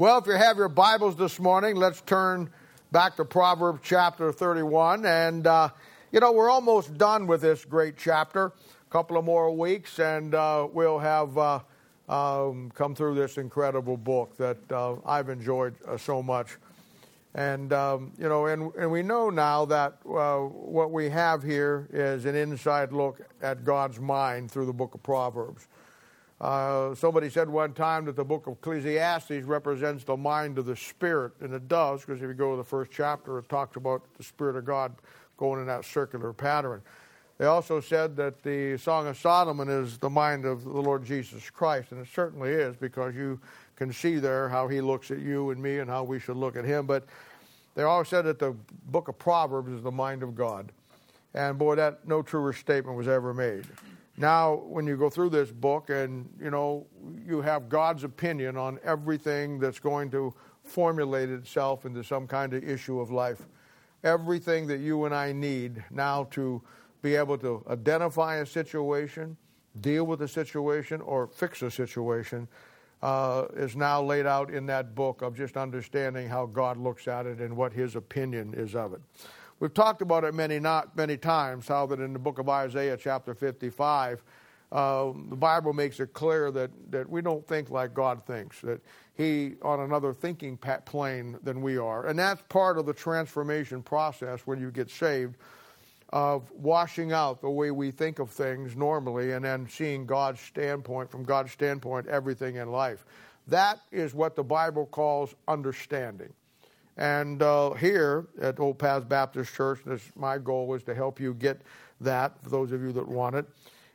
Well, if you have your Bibles this morning, let's turn back to Proverbs chapter 31. And, uh, you know, we're almost done with this great chapter. A couple of more weeks, and uh, we'll have uh, um, come through this incredible book that uh, I've enjoyed uh, so much. And, um, you know, and, and we know now that uh, what we have here is an inside look at God's mind through the book of Proverbs. Uh, somebody said one time that the book of Ecclesiastes represents the mind of the Spirit, and it does, because if you go to the first chapter, it talks about the Spirit of God going in that circular pattern. They also said that the Song of Solomon is the mind of the Lord Jesus Christ, and it certainly is, because you can see there how he looks at you and me and how we should look at him. But they all said that the book of Proverbs is the mind of God. And boy, that no truer statement was ever made. Now, when you go through this book and, you know, you have God's opinion on everything that's going to formulate itself into some kind of issue of life, everything that you and I need now to be able to identify a situation, deal with a situation, or fix a situation uh, is now laid out in that book of just understanding how God looks at it and what his opinion is of it. We've talked about it many, not many times, how that in the book of Isaiah, chapter 55, uh, the Bible makes it clear that, that we don't think like God thinks, that He on another thinking plane than we are. And that's part of the transformation process when you get saved of washing out the way we think of things normally and then seeing God's standpoint, from God's standpoint, everything in life. That is what the Bible calls understanding. And uh, here at Old Paths Baptist Church, this, my goal is to help you get that for those of you that want it.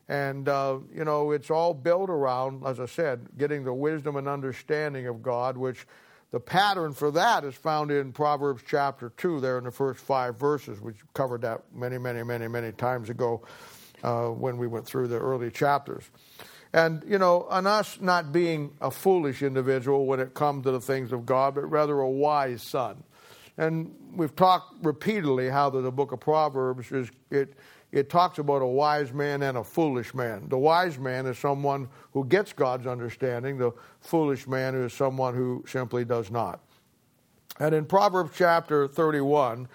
And, uh, you know, it's all built around, as I said, getting the wisdom and understanding of God, which the pattern for that is found in Proverbs chapter 2, there in the first five verses. We covered that many, many, many, many times ago uh, when we went through the early chapters. And, you know, on us not being a foolish individual when it comes to the things of God, but rather a wise son. And we've talked repeatedly how the, book of Proverbs is, it, it talks about a wise man and a foolish man. The wise man is someone who gets God's understanding, the foolish man is someone who simply does not. And in Proverbs chapter 31,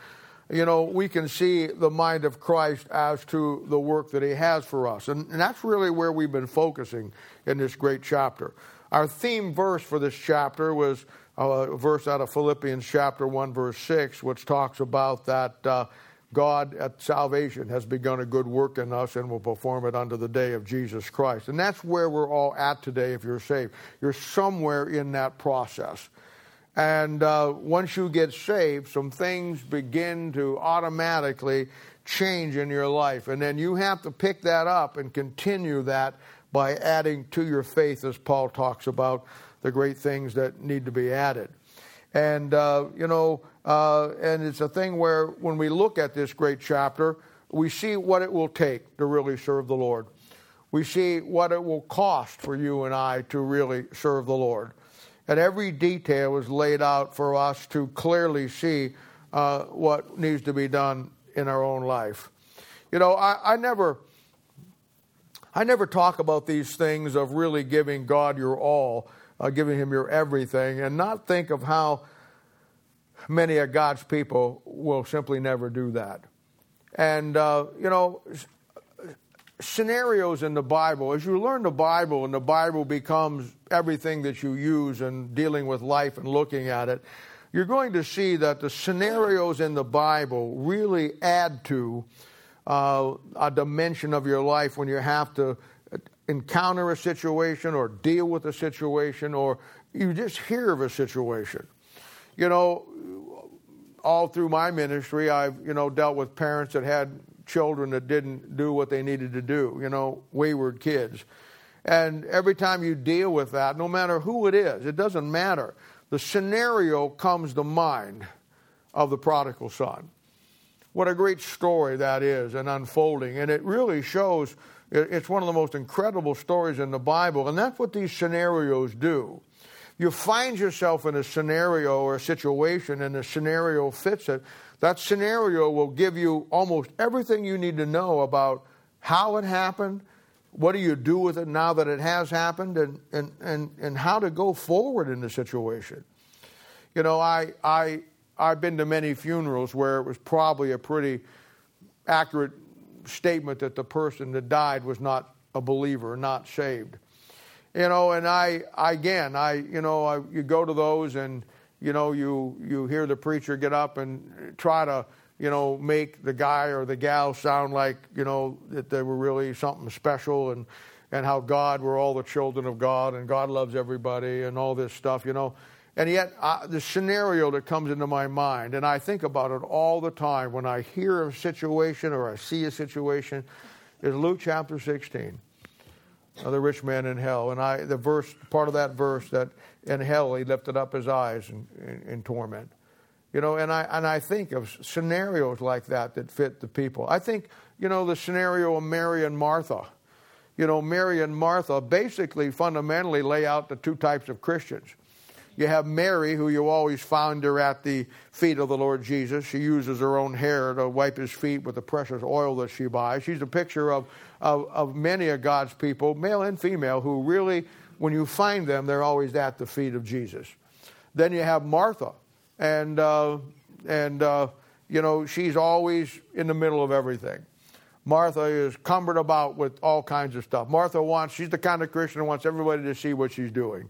you know, we can see the mind of Christ as to the work that he has for us. And, and, that's really where we've been focusing in this great chapter. Our theme verse for this chapter was a verse out of Philippians chapter 1, verse 6, which talks about that uh, God at salvation has begun a good work in us and will perform it unto the day of Jesus Christ. And that's where we're all at today if you're saved. You're somewhere in that process. And uh, once you get saved, some things begin to automatically change in your life. And then you have to pick that up and continue that by adding to your faith, as Paul talks about the great things that need to be added. And, uh, you know, uh, and it's a thing where when we look at this great chapter, we see what it will take to really serve the Lord. We see what it will cost for you and I to really serve the Lord and every detail is laid out for us to clearly see uh, what needs to be done in our own life. You know, I, I never. I never talk about these things of really giving God your all, uh, giving Him your everything, and not think of how many of God's people will simply never do that. And, uh, you know, scenarios in the Bible, as you learn the Bible and the Bible becomes everything that you use in dealing with life and looking at it, you're going to see that the scenarios in the Bible really add to uh, a dimension of your life when you have to encounter a situation or deal with a situation or you just hear of a situation. You know, all through my ministry, I've, you know, dealt with parents that had children that didn't do what they needed to do, you know, wayward kids. And every time you deal with that, no matter who it is, it doesn't matter, the scenario comes to mind of the prodigal son. What a great story that is and unfolding. And it really shows, it's one of the most incredible stories in the Bible. And that's what these scenarios do. You find yourself in a scenario or a situation and the scenario fits it, that scenario will give you almost everything you need to know about how it happened what do you do with it now that it has happened? And, and, and, and how to go forward in the situation. You know, I, I, I've been to many funerals where it was probably a pretty accurate statement that the person that died was not a believer, not saved. You know, and I, I again, I, you know, I, you go to those and, you know, you, you hear the preacher get up and try to, you know, make the guy or the gal sound like, you know, that they were really something special and, and how God, we're all the children of God and God loves everybody and all this stuff, you know. And yet, uh, the scenario that comes into my mind, and I think about it all the time when I hear a situation or I see a situation, is Luke chapter 16, uh, the rich man in hell. And I, the verse, part of that verse, that in hell he lifted up his eyes in, in, in torment. You know, and I, and I think of scenarios like that that fit the people. I think, you know, the scenario of Mary and Martha. You know, Mary and Martha basically fundamentally lay out the two types of Christians you have Mary, who you always find her at the feet of the Lord Jesus. She uses her own hair to wipe his feet with the precious oil that she buys. She's a picture of, of, of many of God's people, male and female, who really, when you find them, they're always at the feet of Jesus. Then you have Martha, and, uh, and uh, you know, she's always in the middle of everything. Martha is cumbered about with all kinds of stuff. Martha wants, she's the kind of Christian who wants everybody to see what she's doing.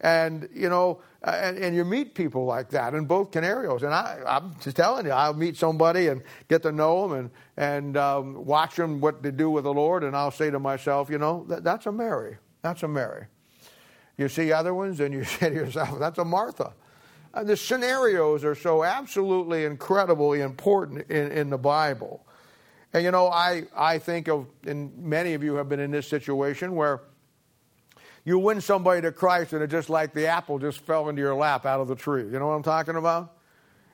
And, you know, and, and, you meet people like that in both scenarios. And I, am just telling you, I'll meet somebody and get to know them and, and um, watch them what they do with the Lord. And I'll say to myself, you know, that, that's a Mary. That's a Mary. You see other ones and you say to yourself, that's a Martha. And the scenarios are so absolutely incredibly important in, in the Bible. And, you know, I, I think of, and many of you have been in this situation where you win somebody to Christ, and it's just like the apple just fell into your lap out of the tree. You know what I'm talking about?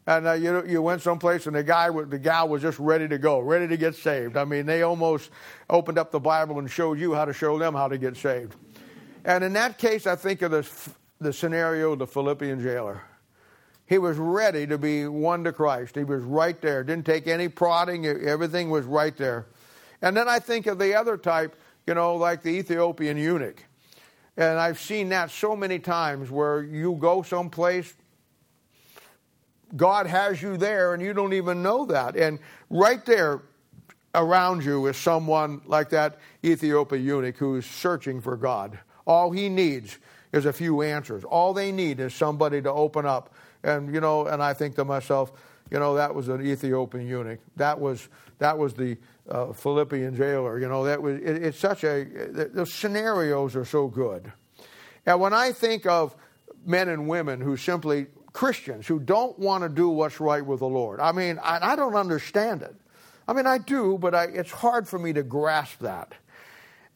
And uh, you you went someplace, and the guy, the gal was just ready to go, ready to get saved. I mean, they almost opened up the Bible and showed you how to show them how to get saved. And in that case, I think of the the scenario of the Philippian jailer. He was ready to be won to Christ. He was right there. Didn't take any prodding. Everything was right there. And then I think of the other type, you know, like the Ethiopian eunuch. And I've seen that so many times where you go someplace, God has you there, and you don't even know that. And right there around you is someone like that Ethiopian eunuch who's searching for God. All he needs is a few answers. All they need is somebody to open up. And, you know, and I think to myself, you know, that was an Ethiopian eunuch. That was, that was the uh, Philippian jailer. You know, that was it, it's such a the scenarios are so good. And when I think of men and women who simply Christians who don't want to do what's right with the Lord, I mean, I, I don't understand it. I mean, I do, but I, it's hard for me to grasp that.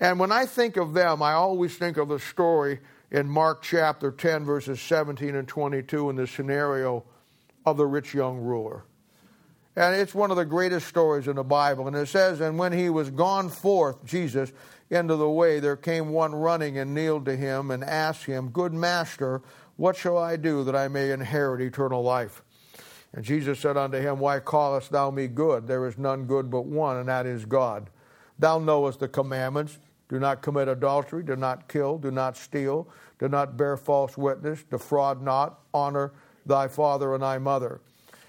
And when I think of them, I always think of the story in Mark chapter 10, verses 17 and 22, in the scenario of the rich young ruler. And it's one of the greatest stories in the Bible. And it says, And when he was gone forth, Jesus, into the way, there came one running and kneeled to him and asked him, Good master, what shall I do that I may inherit eternal life? And Jesus said unto him, Why callest thou me good? There is none good but one, and that is God. Thou knowest the commandments do not commit adultery, do not kill, do not steal, do not bear false witness, defraud not, honor thy father and thy mother.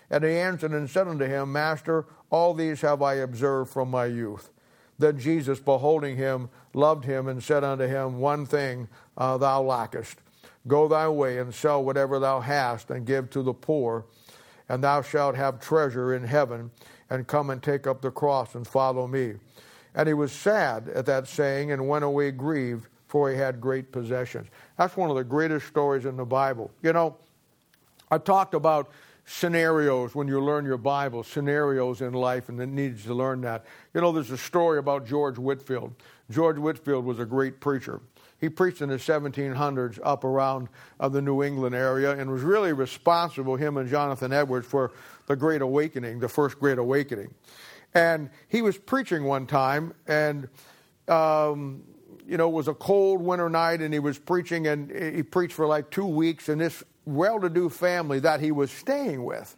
And he answered and said unto him, Master, all these have I observed from my youth. Then Jesus, beholding him, loved him and said unto him, One thing uh, thou lackest. Go thy way and sell whatever thou hast and give to the poor, and thou shalt have treasure in heaven, and come and take up the cross and follow me. And he was sad at that saying and went away grieved, for he had great possessions. That's one of the greatest stories in the Bible. You know, I talked about scenarios when you learn your Bible, scenarios in life, and it needs to learn that. You know, there's a story about George Whitefield. George Whitefield was a great preacher. He preached in the 1700s up around uh, the New England area and was really responsible, him and Jonathan Edwards, for the Great Awakening, the first Great Awakening. And he was preaching one time, and um, you know, it was a cold winter night, and he was preaching, and he preached for like two weeks, and this well to do family that he was staying with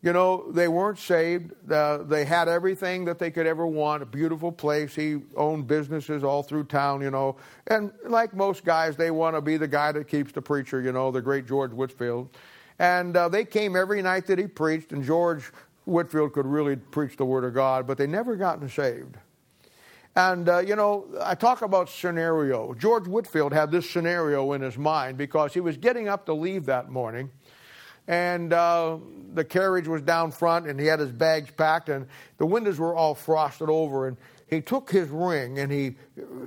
You know, they weren't saved. Uh, they had everything that they could ever want, a beautiful place. He owned businesses all through town, you know. And like most guys, they want to be the guy that keeps the preacher, you know, the great George Whitefield. And uh, they came every night that he preached, and George Whitefield could really preach the Word of God, but they never gotten saved. And, uh, you know, I talk about scenario. George Whitefield had this scenario in his mind because he was getting up to leave that morning. And uh, the carriage was down front, and he had his bags packed, and the windows were all frosted over. And he took his ring and he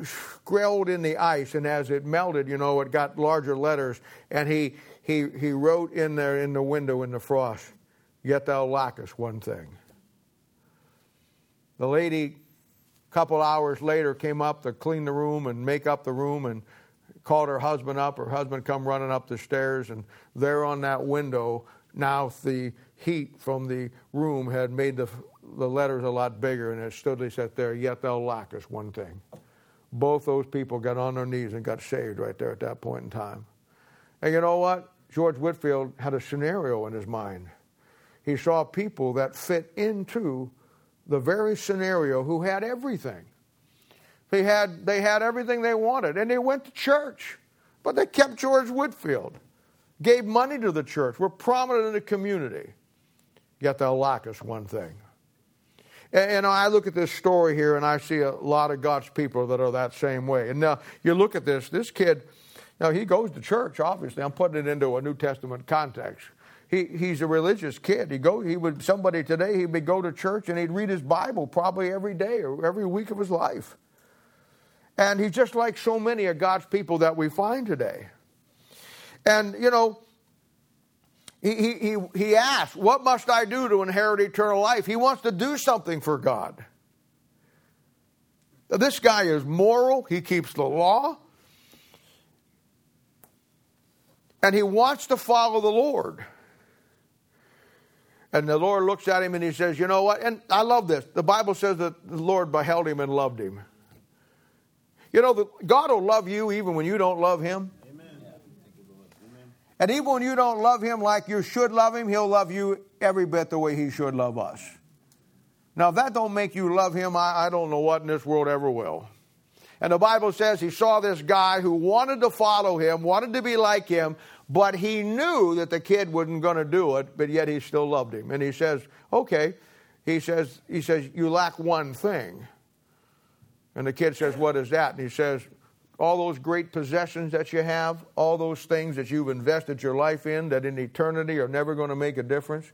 scrawled in the ice, and as it melted, you know, it got larger letters. And he, he, he wrote in there in the window in the frost, Yet thou lackest one thing. The lady a couple hours later came up to clean the room and make up the room and called her husband up her husband come running up the stairs and there on that window now the heat from the room had made the, the letters a lot bigger and it stood they said there yet thou lackest one thing. Both those people got on their knees and got saved right there at that point in time. And you know what? George Whitefield had a scenario in his mind. He saw people that fit into the very scenario who had everything. They had, they had everything they wanted, and they went to church. But they kept George Whitefield, gave money to the church, were prominent in the community. Yet they'll lack us one thing. And, and I look at this story here, and I see a lot of God's people that are that same way. And now you look at this, this kid, now he goes to church, obviously. I'm putting it into a New Testament context he, he's a religious kid. He go, he would somebody today he would go to church and he'd read his Bible probably every day or every week of his life. And he's just like so many of God's people that we find today. And you know, he, he, he asks, What must I do to inherit eternal life? He wants to do something for God. This guy is moral, he keeps the law, and he wants to follow the Lord. And the Lord looks at him and he says, You know what? And I love this. The Bible says that the Lord beheld him and loved him. You know, God will love you even when you don't love him. Amen. And even when you don't love him like you should love him, he'll love you every bit the way he should love us. Now, if that don't make you love him, I, I don't know what in this world ever will. And the Bible says he saw this guy who wanted to follow him, wanted to be like him, but he knew that the kid wasn't going to do it, but yet he still loved him. And he says, okay. He says, he says, you lack one thing. And the kid says, what is that? And he says, all those great possessions that you have, all those things that you've invested your life in that in eternity are never going to make a difference.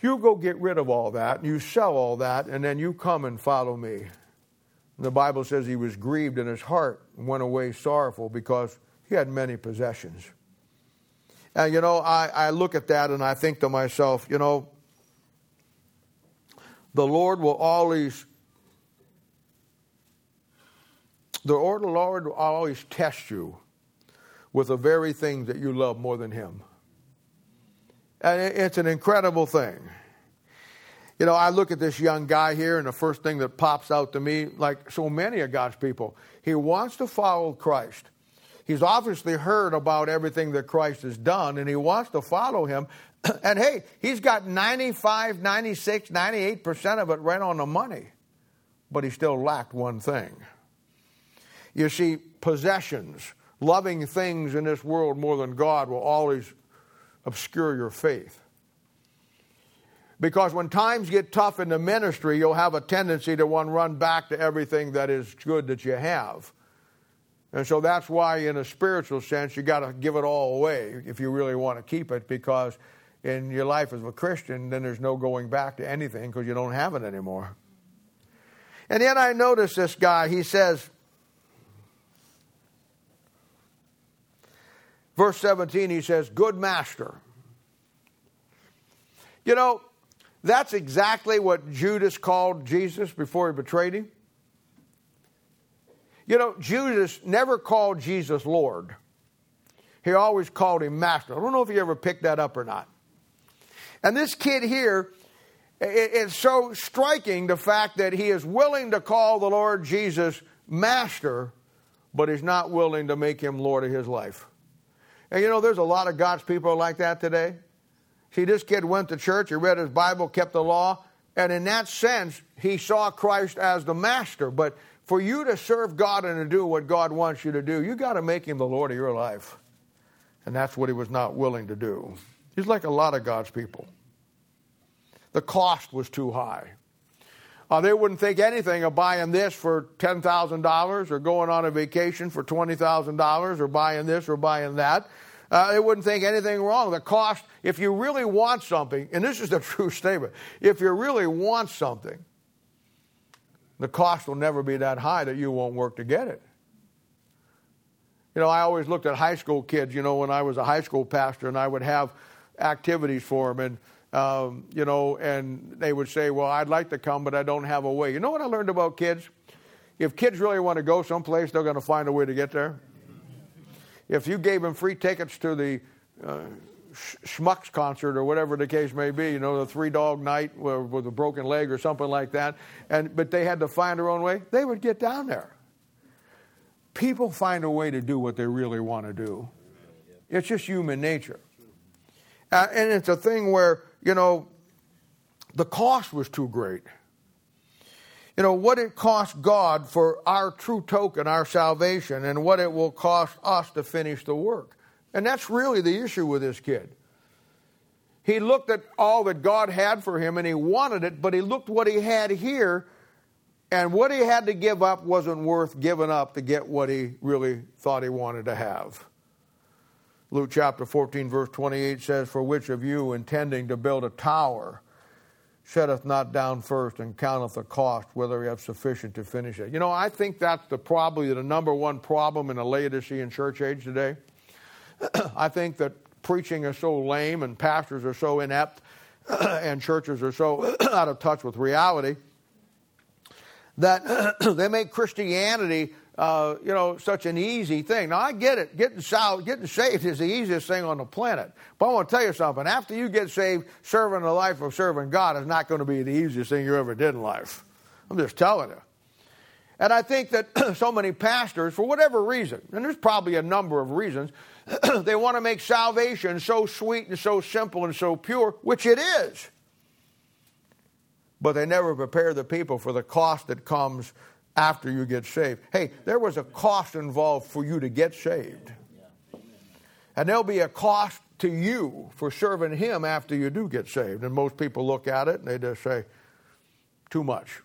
You go get rid of all that, and you sell all that, and then you come and follow me. And the Bible says he was grieved in his heart and went away sorrowful because he had many possessions. And, you know, I, I look at that and I think to myself, you know, the Lord will always, the Lord, will always test you with the very things that you love more than Him. And it's an incredible thing. You know, I look at this young guy here, and the first thing that pops out to me, like so many of God's people, he wants to follow Christ. He's obviously heard about everything that Christ has done and he wants to follow him. And hey, he's got 95, 96, 98% of it right on the money, but he still lacked one thing. You see, possessions, loving things in this world more than God will always obscure your faith. Because when times get tough in the ministry, you'll have a tendency to to run back to everything that is good that you have. And so that's why, in a spiritual sense, you got to give it all away if you really want to keep it, because in your life as a Christian, then there's no going back to anything because you don't have it anymore. And yet I notice this guy, he says, verse 17, he says, Good master. You know, that's exactly what Judas called Jesus before he betrayed him. You know, Judas never called Jesus Lord. He always called him Master. I don't know if you ever picked that up or not. And this kid here, it's so striking the fact that he is willing to call the Lord Jesus Master, but he's not willing to make him Lord of his life. And you know, there's a lot of God's people like that today. See, this kid went to church, he read his Bible, kept the law, and in that sense, he saw Christ as the master. But for you to serve God and to do what God wants you to do, you got to make him the Lord of your life. And that's what he was not willing to do. He's like a lot of God's people. The cost was too high. Uh, they wouldn't think anything of buying this for $10,000 or going on a vacation for $20,000 or buying this or buying that. Uh, they wouldn't think anything wrong. The cost, if you really want something, and this is the true statement, if you really want something, the cost will never be that high that you won't work to get it. You know, I always looked at high school kids, you know, when I was a high school pastor, and I would have activities for them. And um, you know, and they would say, Well, I'd like to come, but I don't have a way. You know what I learned about kids? If kids really want to go someplace, they're going to find a way to get there. If you gave them free tickets to the uh, Schmucks concert or whatever the case may be, you know, the three dog night with a broken leg or something like that, and but they had to find their own way, they would get down there. People find a way to do what they really want to do. It's just human nature. Uh, and it's a thing where you know, the cost was too great. You know, what it cost God for our true token, our salvation, and what it will cost us to finish the work. And that's really the issue with this kid. He looked at all that God had for him and he wanted it, but he looked what he had here, and what he had to give up wasn't worth giving up to get what he really thought he wanted to have. Luke chapter 14, verse 28 says, For which of you, intending to build a tower, setteth not down first and counteth the cost, whether he have sufficient to finish it? You know, I think that's the probably the number one problem in the Laodicean church age today. I think that preaching is so lame and pastors are so inept and churches are so out of touch with reality that they make Christianity uh, you know, such an easy thing. Now, I get it. Getting, sal- getting saved is the easiest thing on the planet. But I want to tell you something. After you get saved, serving the life of serving God is not going to be the easiest thing you ever did in life. I'm just telling you. And I think that so many pastors, for whatever reason, and there's probably a number of reasons, they want to make salvation so sweet and so simple and so pure, which it is. But they never prepare the people for the cost that comes after you get saved. Hey, there was a cost involved for you to get saved. And there'll be a cost to you for serving Him after you do get saved. And most people look at it and they just say, too much.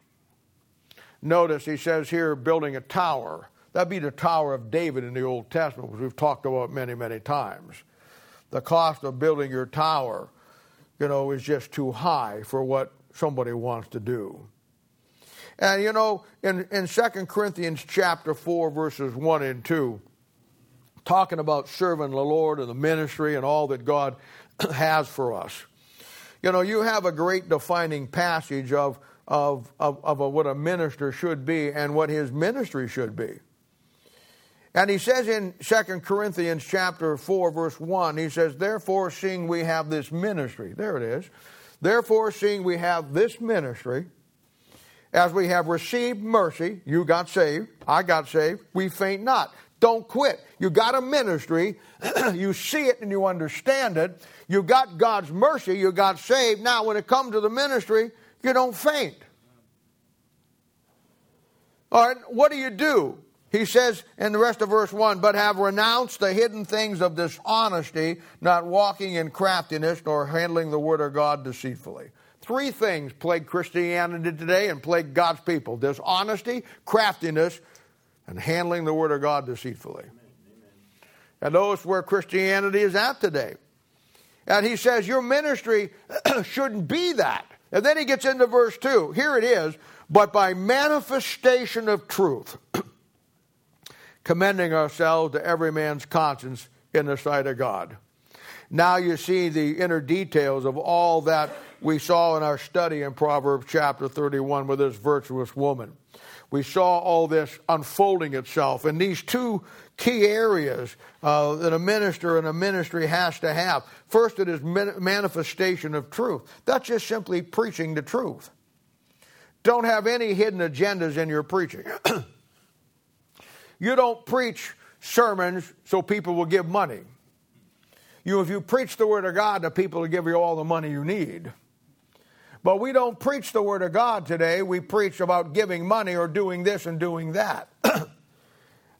Notice he says here, building a tower. That'd be the Tower of David in the Old Testament, which we've talked about many, many times. The cost of building your tower, you know, is just too high for what somebody wants to do. And you know, in, in 2 Corinthians chapter 4, verses 1 and 2, talking about serving the Lord and the ministry and all that God has for us. You know, you have a great defining passage of, of, of, of a, what a minister should be and what his ministry should be. And he says in 2 Corinthians chapter 4, verse 1, he says, Therefore, seeing we have this ministry, there it is. Therefore, seeing we have this ministry, as we have received mercy, you got saved, I got saved, we faint not. Don't quit. You got a ministry, you see it and you understand it. You got God's mercy, you got saved. Now, when it comes to the ministry, you don't faint. All right, what do you do? He says in the rest of verse 1 But have renounced the hidden things of dishonesty, not walking in craftiness, nor handling the word of God deceitfully. Three things plague Christianity today and plague God's people dishonesty, craftiness, and handling the Word of God deceitfully. Amen. And those where Christianity is at today. And he says, Your ministry shouldn't be that. And then he gets into verse 2. Here it is, but by manifestation of truth, commending ourselves to every man's conscience in the sight of God. Now you see the inner details of all that we saw in our study in Proverbs chapter 31 with this virtuous woman. We saw all this unfolding itself in these two key areas uh, that a minister and a ministry has to have. First, it is manifestation of truth. That's just simply preaching the truth. Don't have any hidden agendas in your preaching. you don't preach sermons so people will give money. you, if you preach the Word of God, the people will give you all the money you need. But we don't preach the Word of God today. We preach about giving money or doing this and doing that.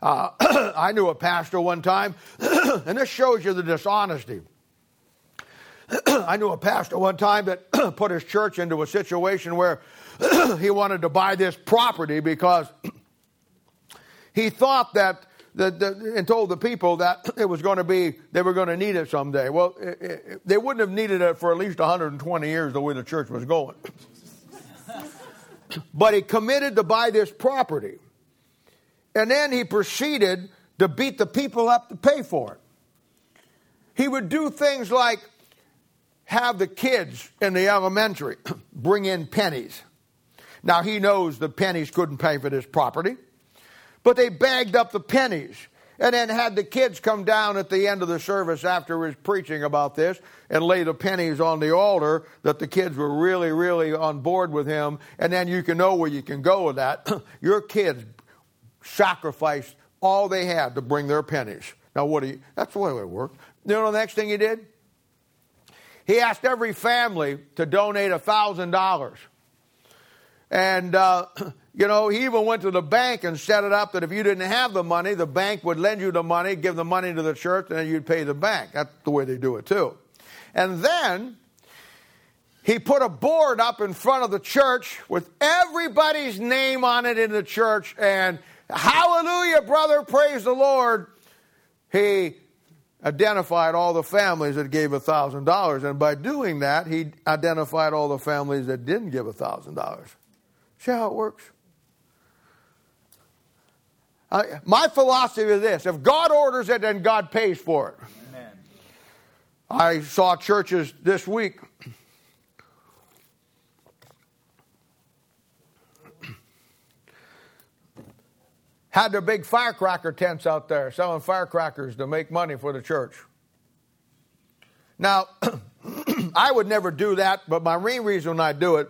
uh, I knew a pastor one time, and this shows you the dishonesty. I knew a pastor one time that put his church into a situation where he wanted to buy this property because he thought that the, the, and told the people that it was going to be they were going to need it someday. Well, it, it, they wouldn't have needed it for at least 120 years the way the church was going. but he committed to buy this property, and then he proceeded to beat the people up to pay for it. He would do things like have the kids in the elementary bring in pennies. Now he knows the pennies couldn't pay for this property. But they bagged up the pennies and then had the kids come down at the end of the service after his preaching about this and lay the pennies on the altar that the kids were really, really on board with him. And then you can know where you can go with that. Your kids sacrificed all they had to bring their pennies. Now, what do you, that's the way it worked. You know the next thing he did? He asked every family to donate a $1,000. And, uh, You know, he even went to the bank and set it up that if you didn't have the money, the bank would lend you the money, give the money to the church, and then you'd pay the bank. That's the way they do it too. And then he put a board up in front of the church with everybody's name on it in the church and hallelujah, brother, praise the Lord. He identified all the families that gave $1,000. And by doing that, he identified all the families that didn't give $1,000. See how it works? Uh, my philosophy is this if God orders it, then God pays for it. Amen. I saw churches this week. Had their big firecracker tents out there selling firecrackers to make money for the church. Now, I would never do that, but my main reason I do it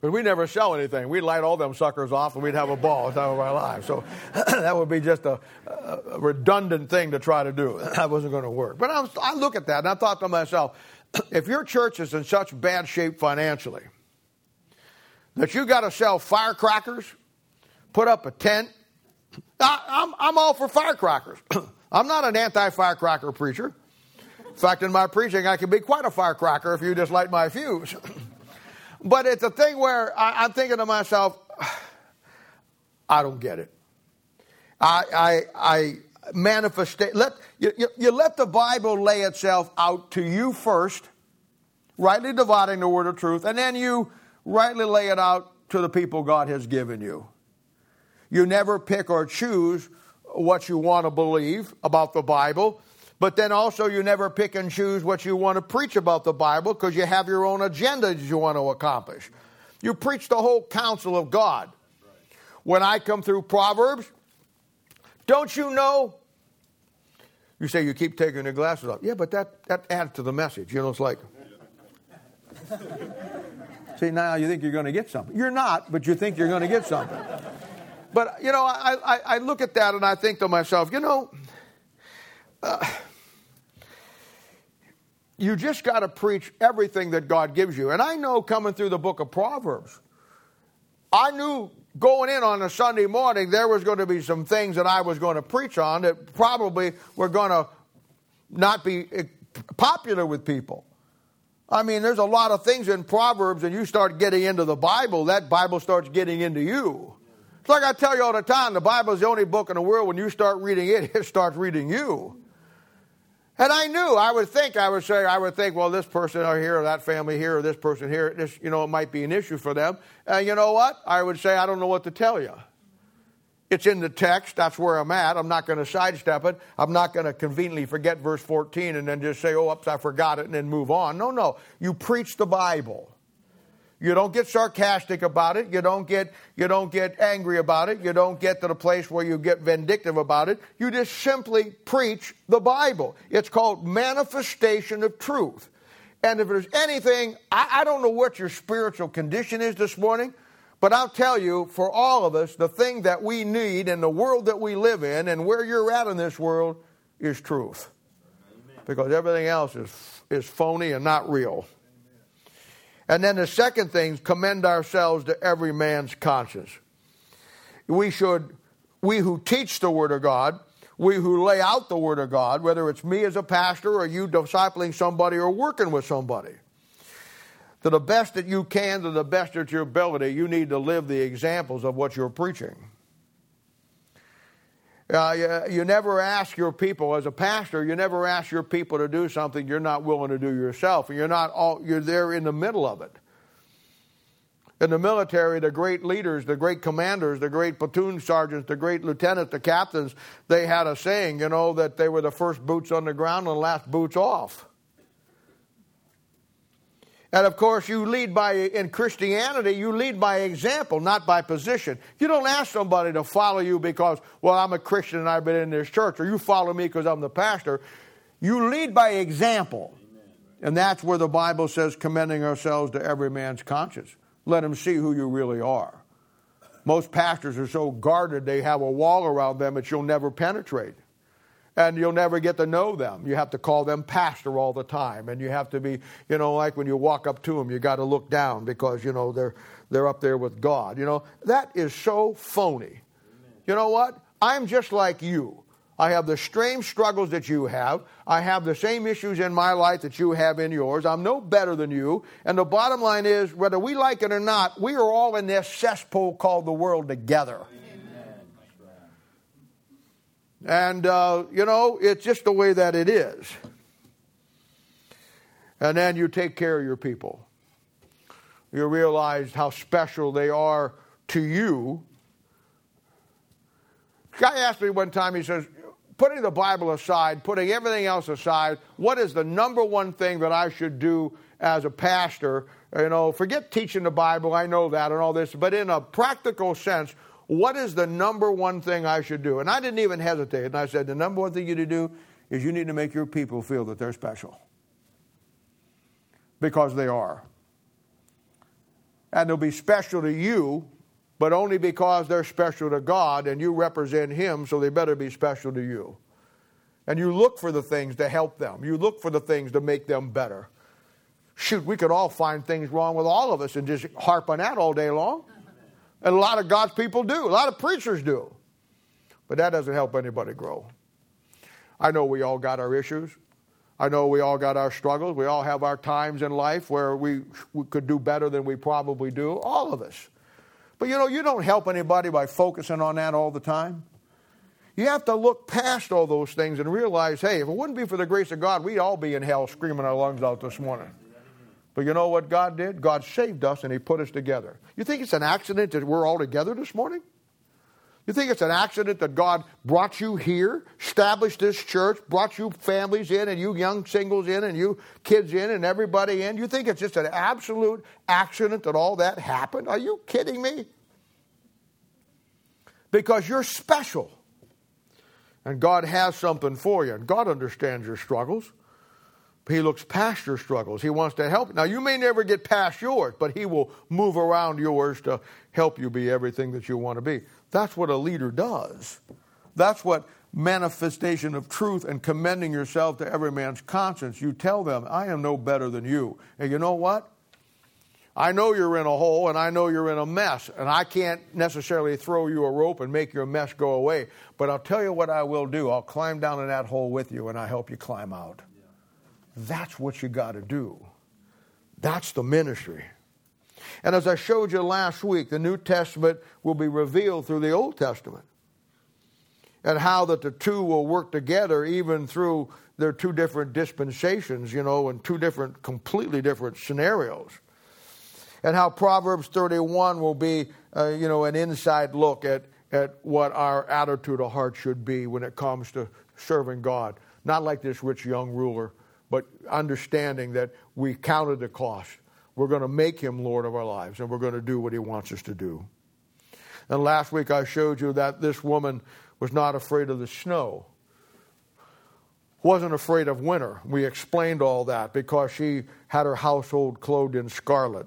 but we never sell anything. We'd light all them suckers off and we'd have a ball the time of our lives. So that would be just a, a, redundant thing to try to do. That wasn't going to work. But I, was, I look at that and I thought to myself, if your church is in such bad shape financially that you got to sell firecrackers, put up a tent, I, I'm, I'm all for firecrackers. I'm not an anti firecracker preacher. In fact, in my preaching, I can be quite a firecracker if you just light my fuse. But it's a thing where I, am thinking to myself, I don't get it. I, I, I manifest, let, you, you, you let the Bible lay itself out to you first, rightly dividing the word of truth, and then you rightly lay it out to the people God has given you. You never pick or choose what you want to believe about the Bible. But then also, you never pick and choose what you want to preach about the Bible because you have your own agenda that you want to accomplish. You preach the whole counsel of God. When I come through Proverbs, don't you know? You say you keep taking your glasses off. Yeah, but that, that adds to the message. You know, it's like. See, now you think you're going to get something. You're not, but you think you're going to get something. But, you know, I, I, I look at that and I think to myself, you know, uh, you just got to preach everything that God gives you. And I know coming through the book of Proverbs, I knew going in on a Sunday morning there was going to be some things that I was going to preach on that probably were going to not be eh, popular with people. I mean, there's a lot of things in Proverbs, and you start getting into the Bible, that Bible starts getting into you. It's like I tell you all the time the Bible is the only book in the world, when you start reading it, it starts reading you. And I knew, I would think, I would say, I would think, well, this person over here, or that family here, or this person here, this, you know, it might be an issue for them. And you know what? I would say, I don't know what to tell you. It's in the text. That's where I'm at. I'm not going to sidestep it. I'm not going to conveniently forget verse 14 and then just say, oh, oops, I forgot it, and then move on. No, no. You preach the Bible. You don't get sarcastic about it. You don't get, you don't get angry about it. You don't get to the place where you get vindictive about it. You just simply preach the Bible. It's called manifestation of truth. And if there's anything, I, I don't know what your spiritual condition is this morning, but I'll tell you, for all of us, the thing that we need in the world that we live in and where you're at in this world is truth. because everything else is, is phony and not real. And then the second thing, commend ourselves to every man's conscience. We should, we who teach the Word of God, we who lay out the Word of God, whether it's me as a pastor or you discipling somebody or working with somebody, to the best that you can, to the best of your ability, you need to live the examples of what you're preaching. Uh, you, you, never ask your people, as a pastor, you never ask your people to do something you're not willing to do yourself. And You're not all, you're there in the middle of it. In the military, the great leaders, the great commanders, the great platoon sergeants, the great lieutenants, the captains, they had a saying, you know, that they were the first boots on the ground and the last boots off. And of course, you lead by, in Christianity, you lead by example, not by position. You don't ask somebody to follow you because, well, I'm a Christian and I've been in this church, or you follow me because I'm the pastor. You lead by example. And that's where the Bible says, commending ourselves to every man's conscience. Let him see who you really are. Most pastors are so guarded, they have a wall around them that you'll never penetrate and you'll never get to know them. You have to call them pastor all the time, and you have to be, you know, like when you walk up to them, you got to look down because you know they're they're up there with God. You know that is so phony. You know what? I'm just like you. I have the same struggles that you have. I have the same issues in my life that you have in yours. I'm no better than you. And the bottom line is, whether we like it or not, we are all in this cesspool called the world together. And, uh, you know, it's just the way that it is. And then you take care of your people. You realize how special they are to you. Guy asked me one time, he says, putting the Bible aside, putting everything else aside, what is the number one thing that I should do as a pastor? You know, forget teaching the Bible, I know that and all this, but in a practical sense, what is the number one thing I should do? And I didn't even hesitate. And I said, The number one thing you need to do is you need to make your people feel that they're special. Because they are. And they'll be special to you, but only because they're special to God and you represent Him, so they better be special to you. And you look for the things to help them, you look for the things to make them better. Shoot, we could all find things wrong with all of us and just harp on that all day long. And a lot of God's people do, a lot of preachers do. But that doesn't help anybody grow. I know we all got our issues. I know we all got our struggles. We all have our times in life where we, we could do better than we probably do, all of us. But you know, you don't help anybody by focusing on that all the time. You have to look past all those things and realize hey, if it wouldn't be for the grace of God, we'd all be in hell screaming our lungs out this morning. But you know what God did? God saved us and He put us together. You think it's an accident that we're all together this morning? You think it's an accident that God brought you here, established this church, brought you families in, and you young singles in, and you kids in, and everybody in? You think it's just an absolute accident that all that happened? Are you kidding me? Because you're special. And God has something for you, and God understands your struggles. He looks past your struggles. He wants to help. Now, you may never get past yours, but He will move around yours to help you be everything that you want to be. That's what a leader does. That's what manifestation of truth and commending yourself to every man's conscience. You tell them, I am no better than you. And you know what? I know you're in a hole and I know you're in a mess, and I can't necessarily throw you a rope and make your mess go away. But I'll tell you what I will do. I'll climb down in that hole with you and I'll help you climb out. That's what you got to do. That's the ministry. And as I showed you last week, the New Testament will be revealed through the Old Testament. And how that the two will work together even through their two different dispensations, you know, and two different, completely different scenarios. And how Proverbs 31 will be, uh, you know, an inside look at, at what our attitude of heart should be when it comes to serving God. Not like this rich young ruler but understanding that we counted the cost. We're going to make him Lord of our lives, and we're going to do what he wants us to do. And last week I showed you that this woman was not afraid of the snow, wasn't afraid of winter. We explained all that because she had her household clothed in scarlet,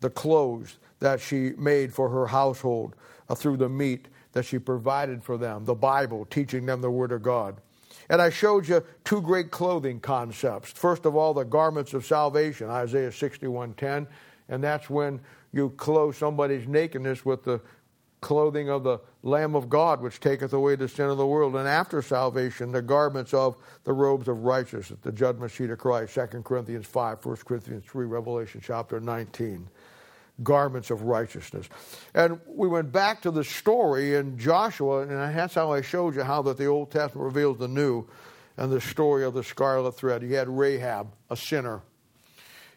the clothes that she made for her household uh, through the meat that she provided for them, the Bible, teaching them the Word of God. And I showed you two great clothing concepts. First of all, the garments of salvation, Isaiah 61:10, and that's when you clothe somebody's nakedness with the clothing of the Lamb of God, which taketh away the sin of the world. And after salvation, the garments of the robes of righteousness, the judgment seat of Christ, 2 Corinthians 5, 1 Corinthians 3, Revelation chapter 19. Garments of righteousness. And we went back to the story in Joshua, and that's how I showed you how that the Old Testament reveals the New and the story of the scarlet thread. You had Rahab, a sinner.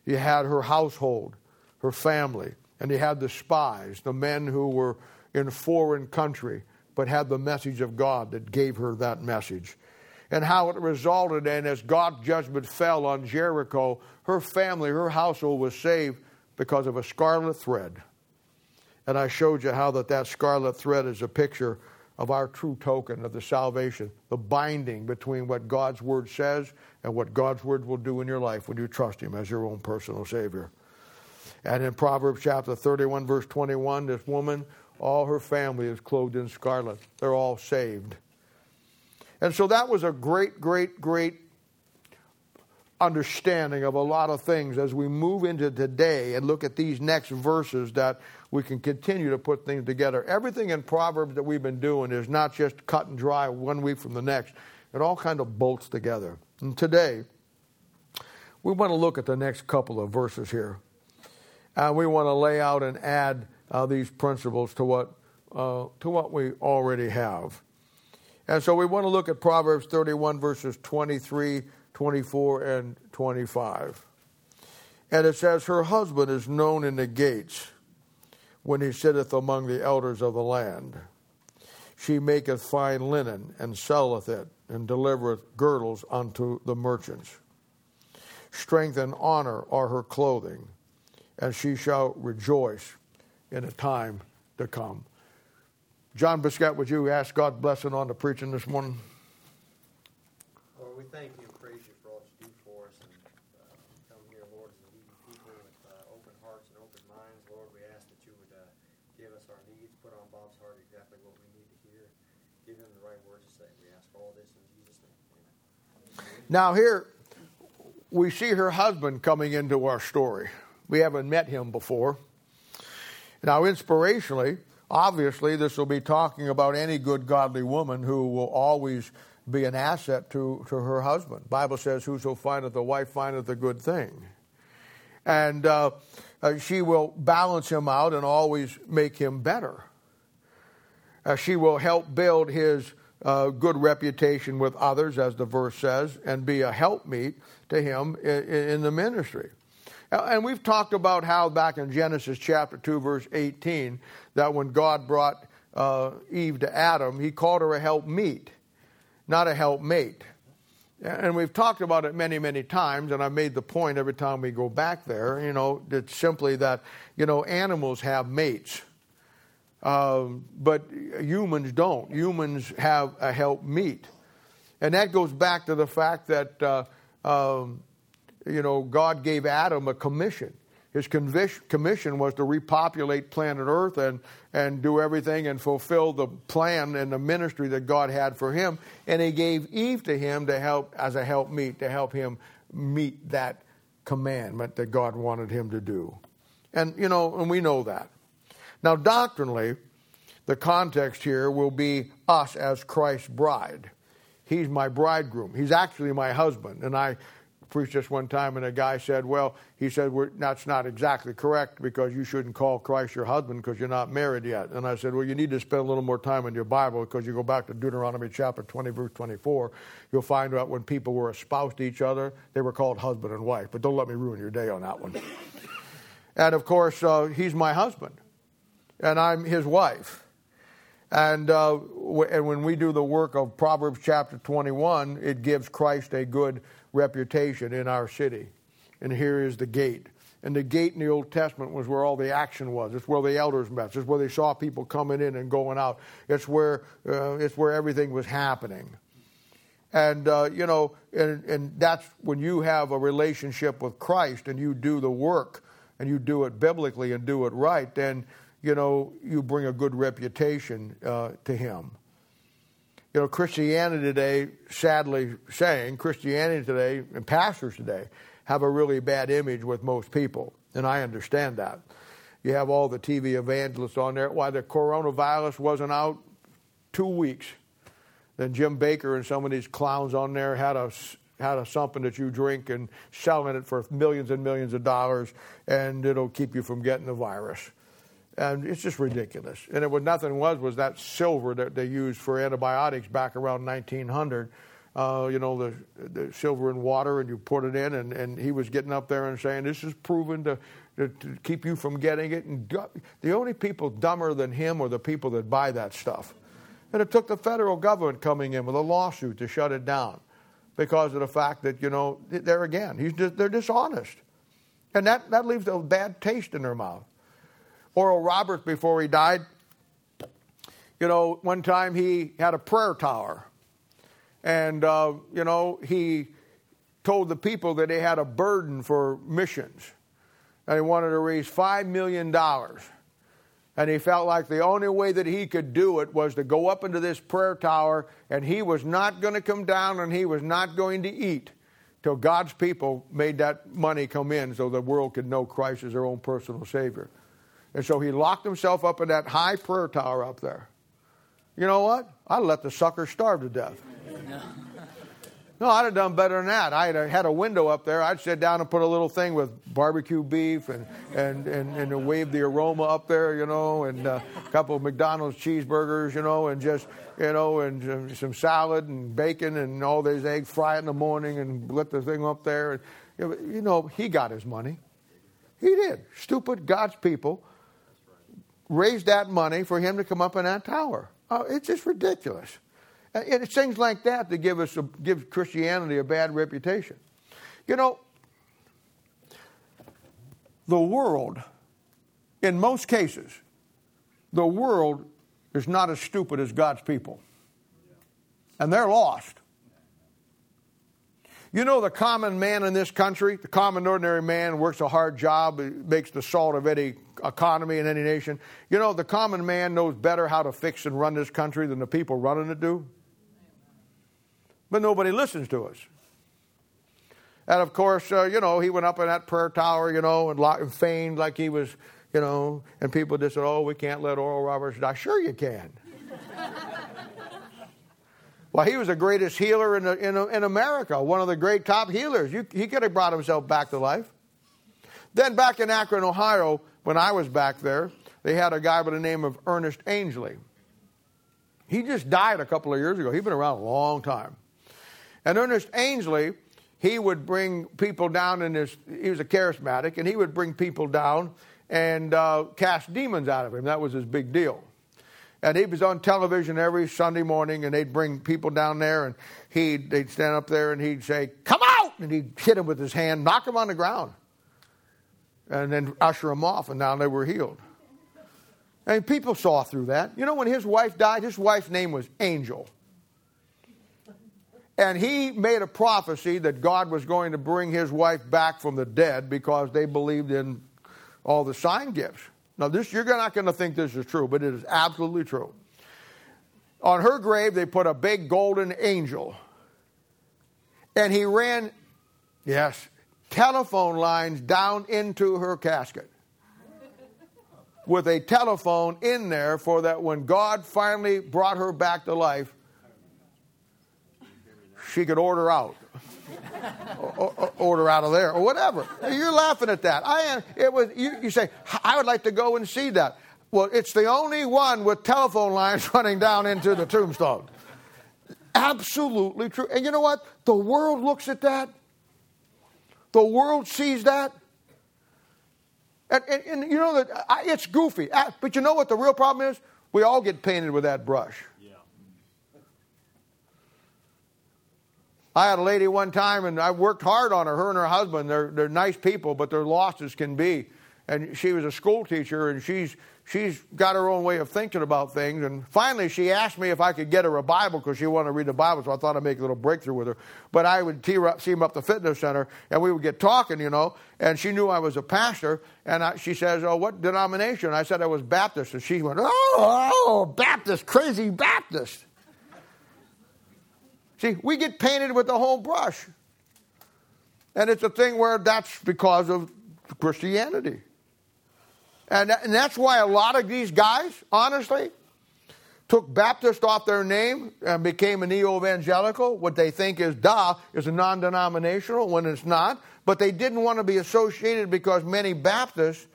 You had her household, her family, and you had the spies, the men who were in foreign country, but had the message of God that gave her that message. And how it resulted and as God's judgment fell on Jericho, her family, her household was saved because of a scarlet thread. And I showed you how that, that scarlet thread is a picture of our true token of the salvation, the binding between what God's word says and what God's word will do in your life when you trust Him as your own personal Savior. And in Proverbs chapter 31, verse 21, this woman all her family is clothed in scarlet. They're all saved. And so that was a great, great, great understanding of a lot of things as we move into today and look at these next verses that we can continue to put things together. Everything in Proverbs that we've been doing is not just cut and dry one week from the next. It all kind of bolts together. And today, we want to look at the next couple of verses here. And we want to lay out and add uh, these principles to what, uh, to what we already have. And so we want to look at Proverbs 31, verses 23, 24, and 25. And it says, Her husband is known in the gates when he sitteth among the elders of the land. She maketh fine linen and selleth it, and delivereth girdles unto the merchants. Strength and honor are her clothing, and she shall rejoice in a time to come. John Biscuit, would you ask God blessing on the preaching this morning? Lord, we thank you for all that you do for us. And uh, come here, Lord, as a people with uh, open hearts and open minds. Lord, we ask that you would uh, give us our needs, put on Bob's heart exactly what we need to hear, give him the right words to say. We ask all this in Jesus' name. Amen. Now, here we see her husband coming into our story. We haven't met him before. Now, inspirationally, obviously, this will be talking about any good, godly woman who will always be an asset to, to her husband. Bible says, Whoso findeth a wife findeth a good thing. And uh, uh, she will balance him out and always make him better. Uh, she will help build his uh, good reputation with others, as the verse says, and be a helpmeet to him in, in the ministry. And we've talked about how back in Genesis chapter 2, verse 18, that when God brought uh, Eve to Adam, he called her a helpmeet, not a helpmate. And we've talked about it many, many times, and I made the point every time we go back there, you know, it's simply that, you know, animals have mates. Um, but humans don't. Humans have a help meet. And that goes back to the fact that uh, um, you know, God gave Adam a commission. His commission was to repopulate planet Earth and, and do everything and fulfill the plan and the ministry that God had for him. And he gave Eve to him to help as a helpmeet, to help him meet that commandment that God wanted him to do. And, you know, and we know that. Now, doctrinally, the context here will be us as Christ's bride. He's my bridegroom. He's actually my husband. And I preached this one time, and a guy said, Well, he said, That's not exactly correct because you shouldn't call Christ your husband because you're not married yet. And I said, Well, you need to spend a little more time in your Bible because you go back to Deuteronomy chapter 20, verse 24. You'll find out when people were espoused to each other, they were called husband and wife. But don't let me ruin your day on that one. and of course, uh, he's my husband, and I'm his wife. And, uh, and when we do the work of Proverbs chapter 21, it gives Christ a good reputation in our city. And here is the gate. And the gate in the Old Testament was where all the action was. It's where the elders met. It's where they saw people coming in and going out. It's where, uh, it's where everything was happening. And, uh, you know, and, and that's when you have a relationship with Christ and you do the work and you do it biblically and do it right, then, you know, you bring a good reputation uh, to Him. You know, Christianity today, sadly saying, Christianity today and pastors today have a really bad image with most people. And I understand that. You have all the TV evangelists on there. Why the coronavirus wasn't out two weeks. Then Jim Bakker and some of these clowns on there had a had a something that you drink and selling it for millions and millions of dollars, and it'll keep you from getting the virus. And it's just ridiculous. And it was nothing was was that silver that they used for antibiotics back around 1900. Uh, you know, the, the silver in water, and you put it in, and, and he was getting up there and saying, This is proven to, to, to keep you from getting it. And the only people dumber than him are the people that buy that stuff. And it took the federal government coming in with a lawsuit to shut it down because of the fact that, you know, there again, he's they're dishonest. And that, that leaves a bad taste in their mouth. Oral Roberts, before he died, you know, one time he had a prayer tower. And, uh, you know, he told the people that he had a burden for missions. And he wanted to raise $5 million. And he felt like the only way that he could do it was to go up into this prayer tower, and he was not going to come down and he was not going to eat till God's people made that money come in so the world could know Christ as their own personal Savior. And so he locked himself up in that high prayer tower up there. You know what? I'd let the sucker starve to death. No, I'd have done better than that. I had, had a window up there. I'd sit down and put a little thing with barbecue beef and, and, and, and wave the aroma up there, you know, and uh, a couple of McDonald's cheeseburgers, you know, and just, you know, and some salad and bacon and all these eggs, fry it in the morning and let the thing up there. And, you know, he got his money. He did. Stupid God's people raised that money for him to come up in that tower. Oh, it's just ridiculous. And it's things like that that give us a, give Christianity a bad reputation. You know, the world, in most cases, the world is not as stupid as God's people. And they're lost. You know, the common man in this country, the common ordinary man, works a hard job, makes the salt of any economy in any nation. You know, the common man knows better how to fix and run this country than the people running it do but nobody listens to us. And of course, uh, you know, he went up in that prayer tower, you know, and, and feigned like he was, you know, and people just said, oh, we can't let Oral Roberts die. Sure, you can. well, he was the greatest healer in, the, in, in, America, one of the great top healers. You, he could have brought himself back to life. Then back in Akron, Ohio, when I was back there, they had a guy by the name of Ernest Angley. He just died a couple of years ago. He'd been around a long time. And Ernest Angley, he would bring people down in his, he was a charismatic, and he would bring people down and uh, cast demons out of him. That was his big deal. And he was on television every Sunday morning, and they'd bring people down there, and he'd, they'd stand up there and he'd say, Come out! And he'd hit them with his hand, knock them on the ground, and then usher them off, and now they were healed. And people saw through that. You know, when his wife died, his wife's name was Angel. And he made a prophecy that God was going to bring his wife back from the dead because they believed in all the sign gifts. Now, this you're not going to think this is true, but it is absolutely true. On her grave, they put a big golden angel. And he ran, yes, telephone lines down into her casket with a telephone in there for that when God finally brought her back to life, she could order out. or, order out of there or whatever. You're laughing at that. I am. It was. You, you say I would like to go and see that. Well, it's the only one with telephone lines running down into the tombstone. Absolutely true. And you know what? The world looks at that. The world sees that. And, and, and you know that it's goofy. But you know what the real problem is? We all get painted with that brush. Yeah. I had a lady one time, and I worked hard on her. Her and her husband, they're, they're nice people, but they're lost as can be. And she was a school teacher, and she's she's got her own way of thinking about things. And finally, she asked me if I could get her a Bible because she wanted to read the Bible. So I thought I'd make a little breakthrough with her. But I would see her up, see him up the fitness center, and we would get talking, you know. And she knew I was a pastor, and I, she says, "Oh, what denomination?" I said I was Baptist, and she went, "Oh, oh Baptist, crazy Baptist." See, we get painted with the whole brush. And it's a thing where that's because of Christianity. And, and that's why a lot of these guys, honestly, took Baptist off their name and became a neo evangelical. What they think is duh is a non denominational when it's not. But they didn't want to be associated because many Baptists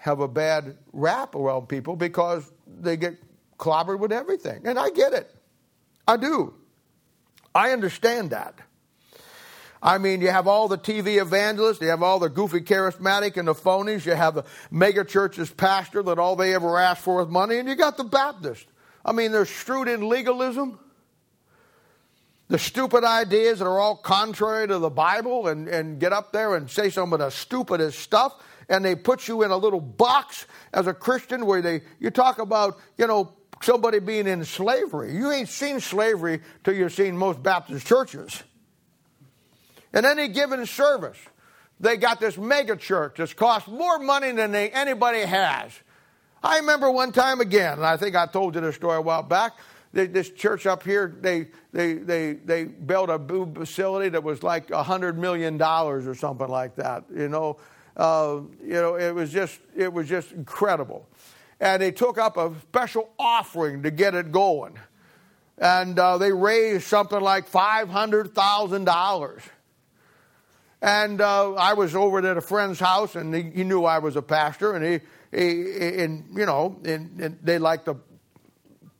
have a bad rap around people because they get clobbered with everything. And I get it. I do. I understand that. I mean, you have all the TV evangelists, you have all the goofy charismatic and the phonies, you have the mega churches pastor that all they ever ask for is money, and you got the Baptist. I mean, they're strewed in legalism, the stupid ideas that are all contrary to the Bible, and, and get up there and say some of the stupidest stuff, and they put you in a little box as a Christian where they you talk about, you know, somebody being in slavery. You ain't seen slavery till you've seen most Baptist churches. In any given service, they got this mega church that's cost more money than they, anybody has. I remember one time again, and I think I told you this story a while back. They, this church up here, they, they, they, they built a boob facility that was like a $100 million or something like that. You know, uh, you know it, was just, it was just incredible. And they took up a special offering to get it going. And uh, they raised something like $500,000. And uh, I was over at a friend's house, and he, he, knew I was a pastor, and he, he and you know, and, and, they like to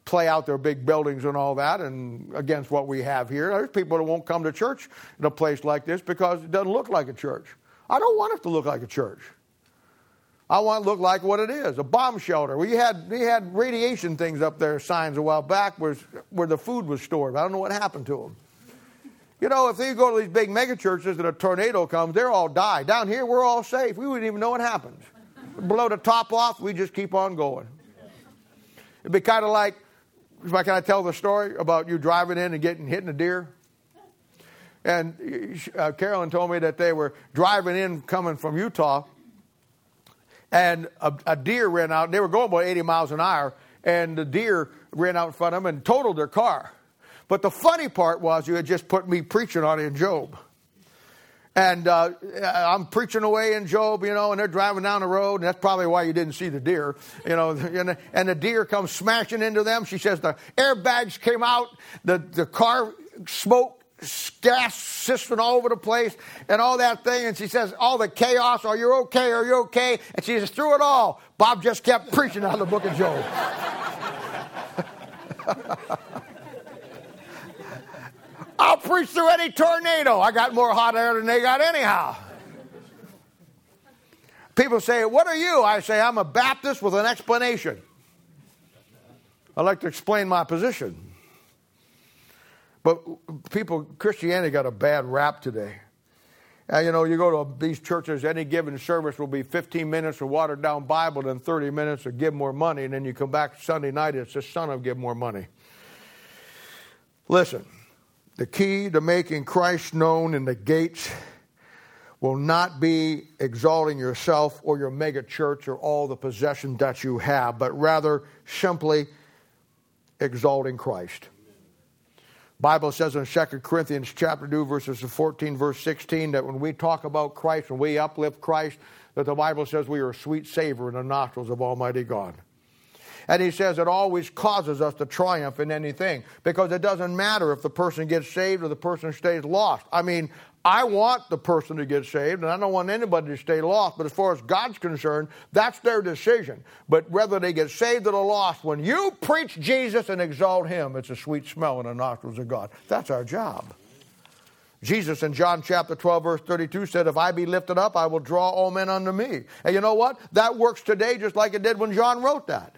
play out their big buildings and all that, and against what we have here. There's people that won't come to church in a place like this because it doesn't look like a church. I don't want it to look like a church. I want it to look like what it is, a bomb shelter. We had we had radiation things up there, signs a while back, where where the food was stored. I don't know what happened to them. You know, if you go to these big mega churches and a tornado comes, they're all die. Down here, we're all safe. We wouldn't even know what happens. Blow the top off, we just keep on going. It'd be kind of like, can I tell the story about you driving in and getting hitting a deer? And uh, Carolyn told me that they were driving in coming from Utah, and a, a deer ran out. They were going about 80 miles an hour, and the deer ran out in front of them and totaled their car. But the funny part was you had just put me preaching on in Job. And uh, I'm preaching away in Job, you know, and they're driving down the road, and that's probably why you didn't see the deer, you know. And the deer comes smashing into them. She says the airbags came out, the, the car smoke, gas system all over the place, and all that thing. And she says, all the chaos, are you okay? Are you okay? And she says, through it all, Bob just kept preaching out of the book of Job. I'll preach through any tornado. I got more hot air than they got anyhow. People say, What are you? I say, I'm a Baptist with an explanation. I like to explain my position. But people, Christianity got a bad rap today. Uh, you know, you go to these churches, any given service will be 15 minutes of watered down Bible and 30 minutes of give more money, and then you come back Sunday night, it's the son of give more money. Listen, the key to making Christ known in the gates will not be exalting yourself or your mega church or all the possessions that you have, but rather simply exalting Christ. Bible says in 2 Corinthians chapter 2 verses 14 verse 16 that when we talk about Christ when we uplift Christ that the Bible says we are a sweet savor in the nostrils of Almighty God. And he says it always causes us to triumph in anything because it doesn't matter if the person gets saved or the person stays lost. I mean, I want the person to get saved, and I don't want anybody to stay lost. But as far as God's concerned, that's their decision. But whether they get saved or lost, when you preach Jesus and exalt Him, it's a sweet smell in the nostrils of God. That's our job. Jesus in John chapter 12, verse 32 said, If I be lifted up, I will draw all men unto me. And you know what? That works today just like it did when John wrote that.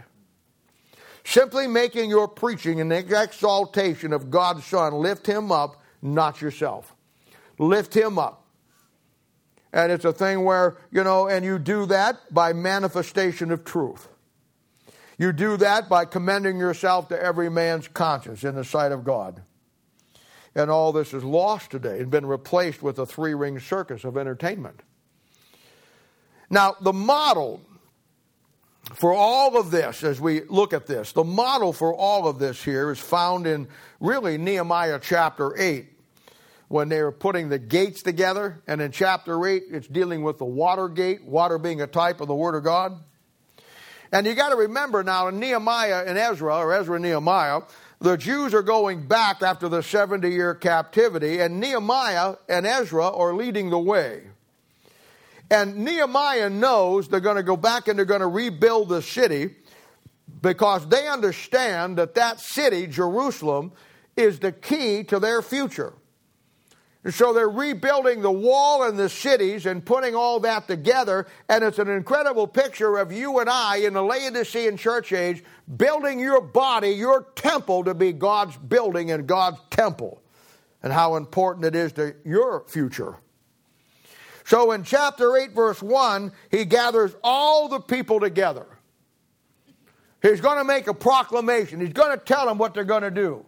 Simply making your preaching an exaltation of God's Son. Lift him up, not yourself. Lift him up. And it's a thing where, you know, and you do that by manifestation of truth. You do that by commending yourself to every man's conscience in the sight of God. And all this is lost today and been replaced with a three ring circus of entertainment. Now, the model for all of this, as we look at this, the model for all of this here is found in really Nehemiah chapter 8 when they are putting the gates together. And in chapter 8, it's dealing with the water gate, water being a type of the Word of God. And you got to remember now in Nehemiah and Ezra, or Ezra and Nehemiah, the Jews are going back after the 70 year captivity, and Nehemiah and Ezra are leading the way. And Nehemiah knows they're going to go back and they're going to rebuild the city because they understand that that city, Jerusalem, is the key to their future. And so they're rebuilding the wall and the cities and putting all that together. And it's an incredible picture of you and I in the Laodicean church age building your body, your temple to be God's building and God's temple. And how important it is to your future. So in chapter 8, verse 1, he gathers all the people together. He's going to make a proclamation, he's going to tell them what they're going to do.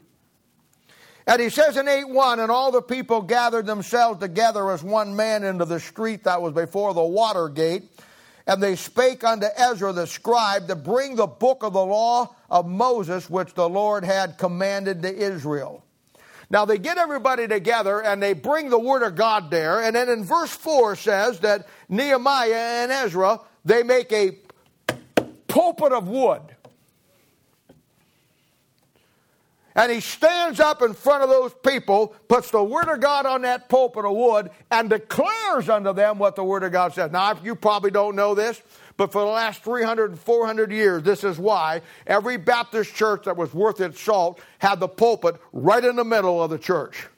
And he says in 8 1, and all the people gathered themselves together as one man into the street that was before the water gate. And they spake unto Ezra the scribe to bring the book of the law of Moses, which the Lord had commanded to Israel. Now they get everybody together and they bring the word of God there. And then in verse 4 says that Nehemiah and Ezra, they make a pulpit of wood. And he stands up in front of those people, puts the Word of God on that pulpit of wood, and declares unto them what the Word of God says. Now, you probably don't know this, but for the last 300 and 400 years, this is why every Baptist church that was worth its salt had the pulpit right in the middle of the church.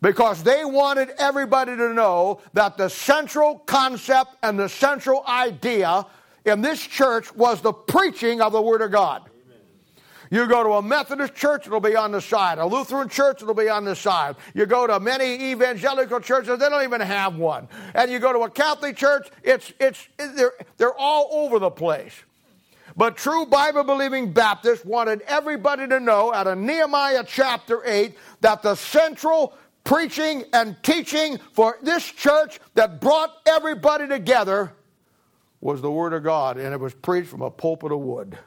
Because they wanted everybody to know that the central concept and the central idea in this church was the preaching of the Word of God. You go to a Methodist church, it'll be on the side. A Lutheran church, it'll be on the side. You go to many evangelical churches, they don't even have one. And you go to a Catholic church, it's, it's, they're, they're all over the place. But true Bible believing Baptists wanted everybody to know out of Nehemiah chapter 8 that the central preaching and teaching for this church that brought everybody together was the Word of God, and it was preached from a pulpit of wood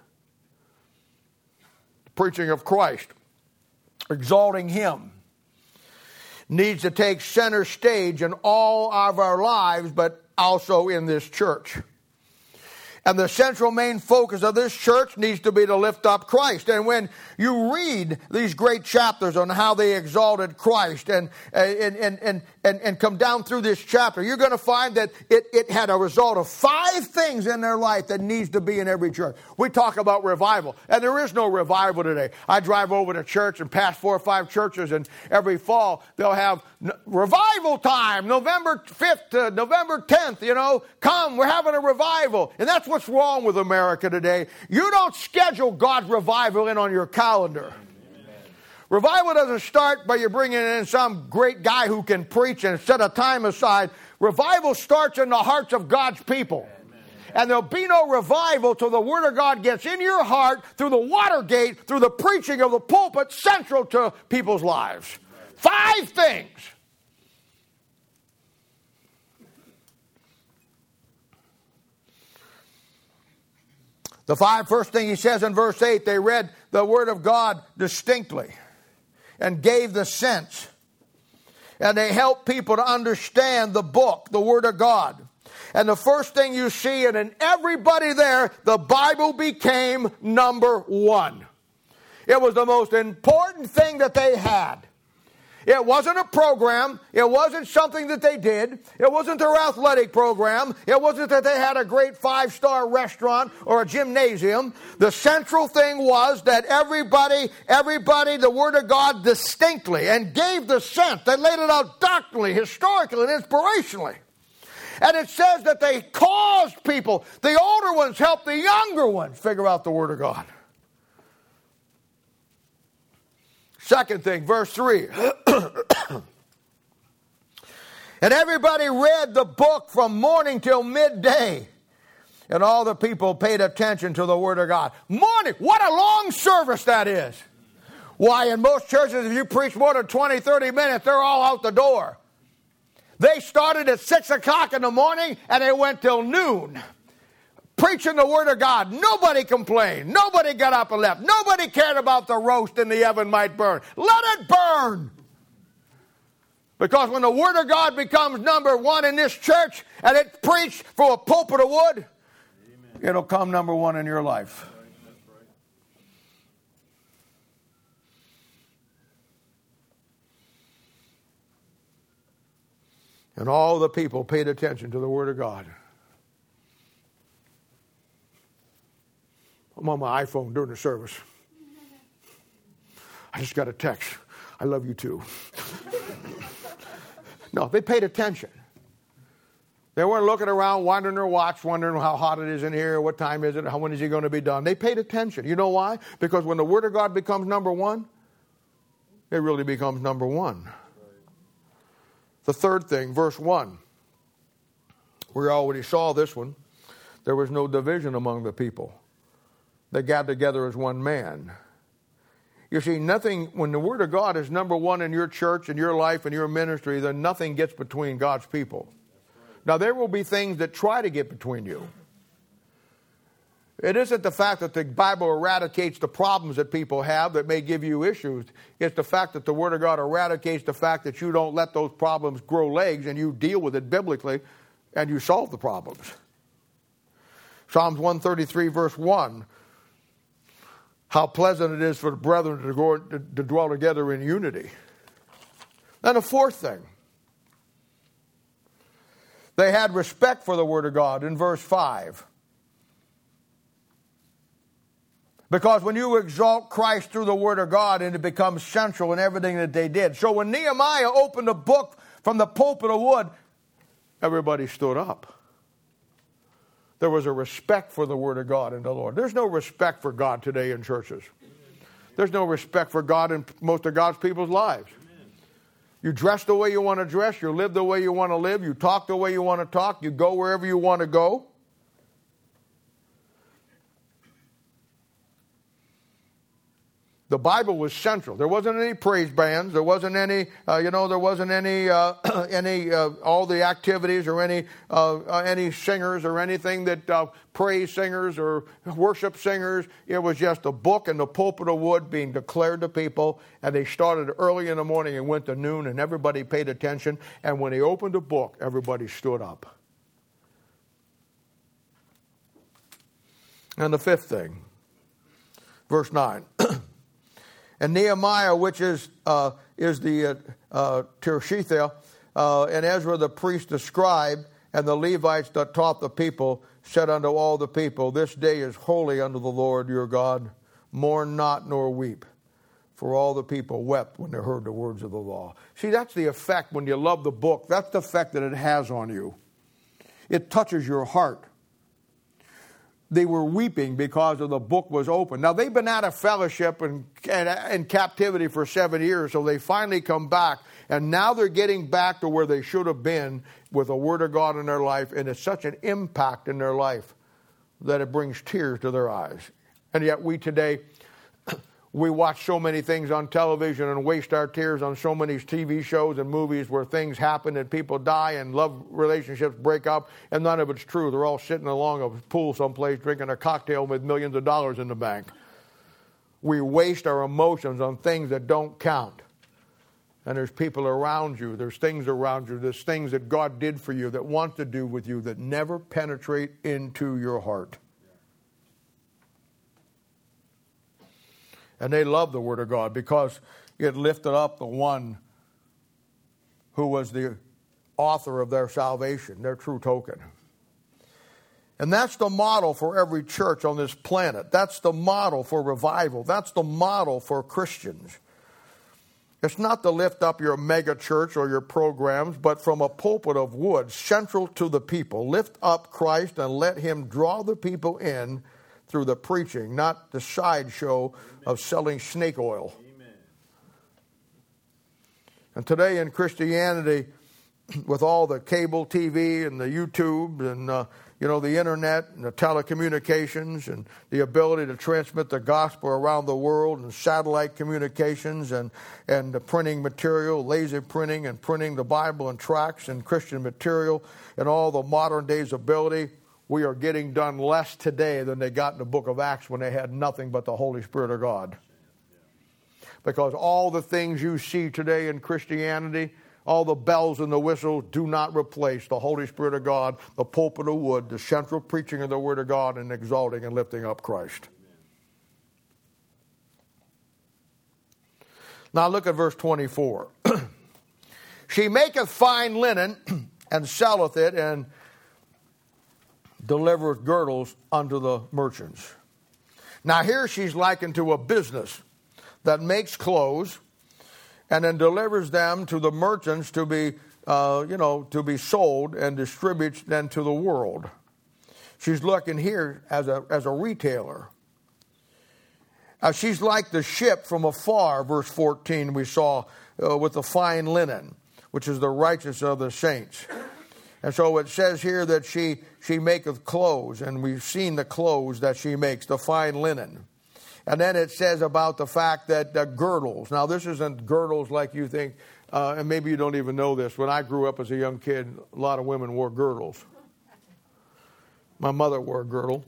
preaching of Christ, exalting Him, needs to take center stage in all of our lives, but also in this church. And the central main focus of this church needs to be to lift up Christ. And when you read these great chapters on how they exalted Christ and, and, and, and, and, and come down through this chapter, you're going to find that it, it had a result of five things in their life that needs to be in every church. We talk about revival, and there is no revival today. I drive over to church and pass four or five churches, and every fall they'll have revival time, November 5th to November 10th, you know, come, we're having a revival. And that's what's wrong with America today. You don't schedule God's revival in on your calendar. Revival doesn't start by you bringing in some great guy who can preach and set a time aside. Revival starts in the hearts of God's people. And there'll be no revival till the Word of God gets in your heart through the water gate, through the preaching of the pulpit, central to people's lives. Five things. The five first thing he says in verse 8, they read the Word of God distinctly and gave the sense. And they helped people to understand the book, the Word of God. And the first thing you see, and in everybody there, the Bible became number one. It was the most important thing that they had. It wasn't a program. It wasn't something that they did. It wasn't their athletic program. It wasn't that they had a great five star restaurant or a gymnasium. The central thing was that everybody, everybody, the Word of God distinctly and gave the sense. They laid it out doctrinally, historically, and inspirationally. And it says that they caused people, the older ones helped the younger ones figure out the Word of God. Second thing, verse 3. and everybody read the book from morning till midday. And all the people paid attention to the Word of God. Morning, what a long service that is. Why, in most churches, if you preach more than 20, 30 minutes, they're all out the door. They started at 6 o'clock in the morning and they went till noon preaching the Word of God. Nobody complained. Nobody got up and left. Nobody cared about the roast and the oven might burn. Let it burn. Because when the Word of God becomes number one in this church and it's preached from a pulpit of wood, Amen. it'll come number one in your life. And all the people paid attention to the Word of God. I'm on my iPhone during the service. I just got a text. I love you too. no, they paid attention. They weren't looking around, wondering their watch, wondering how hot it is in here, what time is it, how when is he going to be done. They paid attention. You know why? Because when the Word of God becomes number one, it really becomes number one. The third thing, verse 1. We already saw this one. There was no division among the people. They gathered together as one man. You see, nothing, when the Word of God is number one in your church and your life and your ministry, then nothing gets between God's people. Now, there will be things that try to get between you. It isn't the fact that the Bible eradicates the problems that people have that may give you issues. It's the fact that the Word of God eradicates the fact that you don't let those problems grow legs and you deal with it biblically and you solve the problems. Psalms 133, verse 1 How pleasant it is for the brethren to, go, to, to dwell together in unity. And a fourth thing, they had respect for the Word of God in verse 5. Because when you exalt Christ through the Word of God, and it becomes central in everything that they did. So when Nehemiah opened the book from the pulpit of wood, everybody stood up. There was a respect for the Word of God and the Lord. There's no respect for God today in churches. There's no respect for God in most of God's people's lives. You dress the way you want to dress, you live the way you want to live, you talk the way you want to talk, you go wherever you want to go. The Bible was central. There wasn't any praise bands. There wasn't any, uh, you know, there wasn't any, uh, any, uh, all the activities or any, uh, uh, any singers or anything that uh, praise singers or worship singers. It was just a book and the pulpit of wood being declared to people. And they started early in the morning and went to noon, and everybody paid attention. And when he opened the book, everybody stood up. And the fifth thing, verse 9. And Nehemiah, which is, uh, is the uh, uh, uh, and Ezra the priest, the scribe, and the Levites that taught the people, said unto all the people, This day is holy unto the Lord your God. Mourn not nor weep. For all the people wept when they heard the words of the law. See, that's the effect when you love the book. That's the effect that it has on you. It touches your heart they were weeping because of the book was open. Now, they've been out of fellowship and, in captivity for seven years, so they finally come back. And now they're getting back to where they should have been with the Word of God in their life. And it's such an impact in their life that it brings tears to their eyes. And yet, we today, we watch so many things on television and waste our tears on so many TV shows and movies where things happen and people die and love relationships break up, and none of it's true. They're all sitting along a pool someplace drinking a cocktail with millions of dollars in the bank. We waste our emotions on things that don't count. And there's people around you, there's things around you, there's things that God did for you that want to do with you that never penetrate into your heart. And they loved the Word of God because it lifted up the one who was the author of their salvation, their true token. And that's the model for every church on this planet. That's the model for revival. That's the model for Christians. It's not to lift up your mega church or your programs, but from a pulpit of wood, central to the people. Lift up Christ and let Him draw the people in through the preaching, not the sideshow of selling snake oil. Amen. And today in Christianity, with all the cable TV and the YouTube and uh, you know the internet and the telecommunications and the ability to transmit the gospel around the world and satellite communications and and the printing material, laser printing and printing the Bible and tracts and Christian material and all the modern day's ability we are getting done less today than they got in the book of Acts when they had nothing but the Holy Spirit of God. Because all the things you see today in Christianity, all the bells and the whistles do not replace the Holy Spirit of God, the pulpit of wood, the central preaching of the Word of God, and exalting and lifting up Christ. Now look at verse 24. she maketh fine linen and selleth it and delivereth girdles unto the merchants. Now here she's likened to a business that makes clothes and then delivers them to the merchants to be, uh, you know, to be sold and distributed then to the world. She's looking here as a, as a retailer. Uh, she's like the ship from afar, verse 14, we saw uh, with the fine linen, which is the righteousness of the saints. And so it says here that she, she maketh clothes, and we've seen the clothes that she makes, the fine linen. And then it says about the fact that uh, girdles. Now, this isn't girdles like you think, uh, and maybe you don't even know this. When I grew up as a young kid, a lot of women wore girdles. My mother wore a girdle.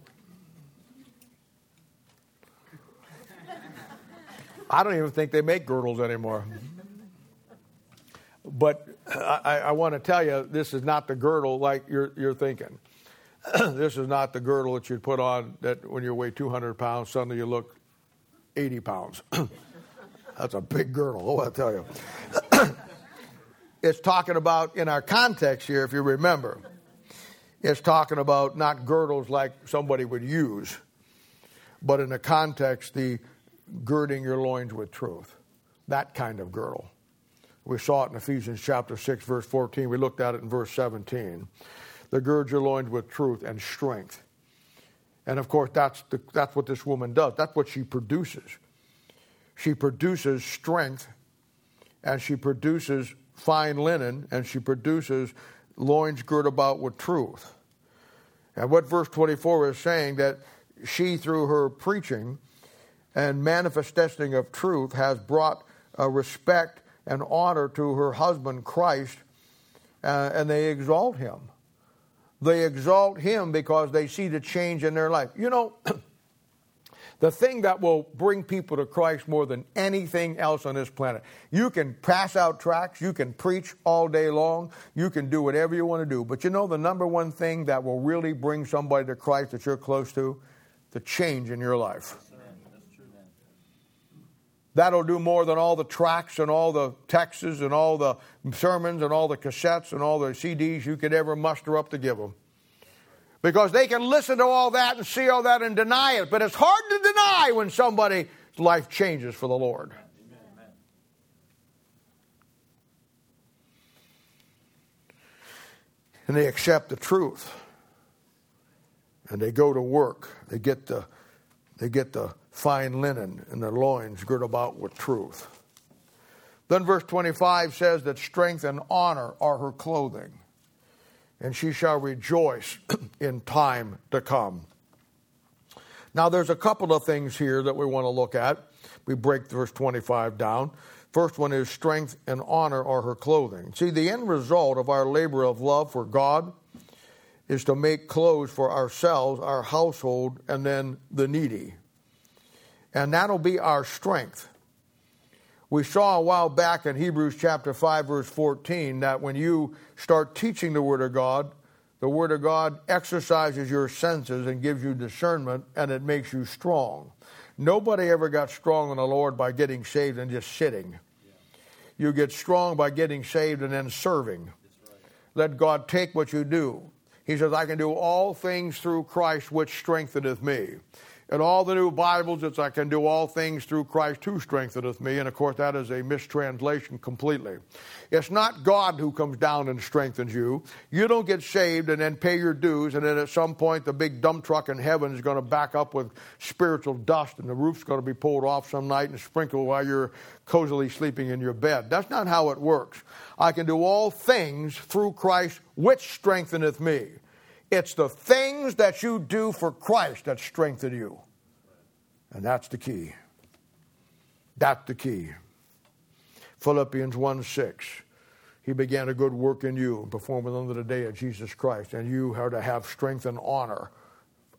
I don't even think they make girdles anymore. But I, I want to tell you, this is not the girdle like you're, you're thinking. this is not the girdle that you'd put on that when you weigh 200 pounds, suddenly you look 80 pounds. That's a big girdle, oh, I tell you. it's talking about, in our context here, if you remember, it's talking about not girdles like somebody would use, but in the context, the girding your loins with truth. That kind of girdle. We saw it in Ephesians chapter 6, verse 14. We looked at it in verse 17. The gird your loins with truth and strength. And of course, that's, the, that's what this woman does. That's what she produces. She produces strength, and she produces fine linen, and she produces loins girt about with truth. And what verse 24 is saying that she, through her preaching and manifesting of truth, has brought a respect and honor to her husband Christ, uh, and they exalt him. They exalt him because they see the change in their life. You know, the thing that will bring people to Christ more than anything else on this planet. You can pass out tracts, you can preach all day long, you can do whatever you want to do, but you know the number one thing that will really bring somebody to Christ that you're close to? The change in your life. That'll do more than all the tracts and all the texts and all the sermons and all the cassettes and all the CDs you could ever muster up to give them. Because they can listen to all that and see all that and deny it. But it's hard to deny when somebody's life changes for the Lord. And they accept the truth. And they go to work. They get the, they get the fine linen and their loins girt about with truth. Then verse 25 says that strength and honor are her clothing, and she shall rejoice in time to come. Now, there's a couple of things here that we want to look at. We break verse 25 down. First one is strength and honor are her clothing. See, the end result of our labor of love for God is to make clothes for ourselves, our household, and then the needy and that'll be our strength. We saw a while back in Hebrews chapter 5, verse 14, that when you start teaching the Word of God, the Word of God exercises your senses and gives you discernment, and it makes you strong. Nobody ever got strong in the Lord by getting saved and just sitting. You get strong by getting saved and then serving. Let God take what you do. He says, I can do all things through Christ which strengtheneth me. In all the new Bibles, it's I can do all things through Christ who strengtheneth me. And of course, that is a mistranslation completely. It's not God who comes down and strengthens you. You don't get saved and then pay your dues, and then at some point, the big dump truck in heaven is going to back up with spiritual dust, and the roof's going to be pulled off some night and sprinkled while you're cozily sleeping in your bed. That's not how it works. I can do all things through Christ which strengtheneth me. It's the things that you do for Christ that strengthen you. And that's the key. That's the key. Philippians 1 6. He began a good work in you and performed it unto the day of Jesus Christ. And you are to have strength and honor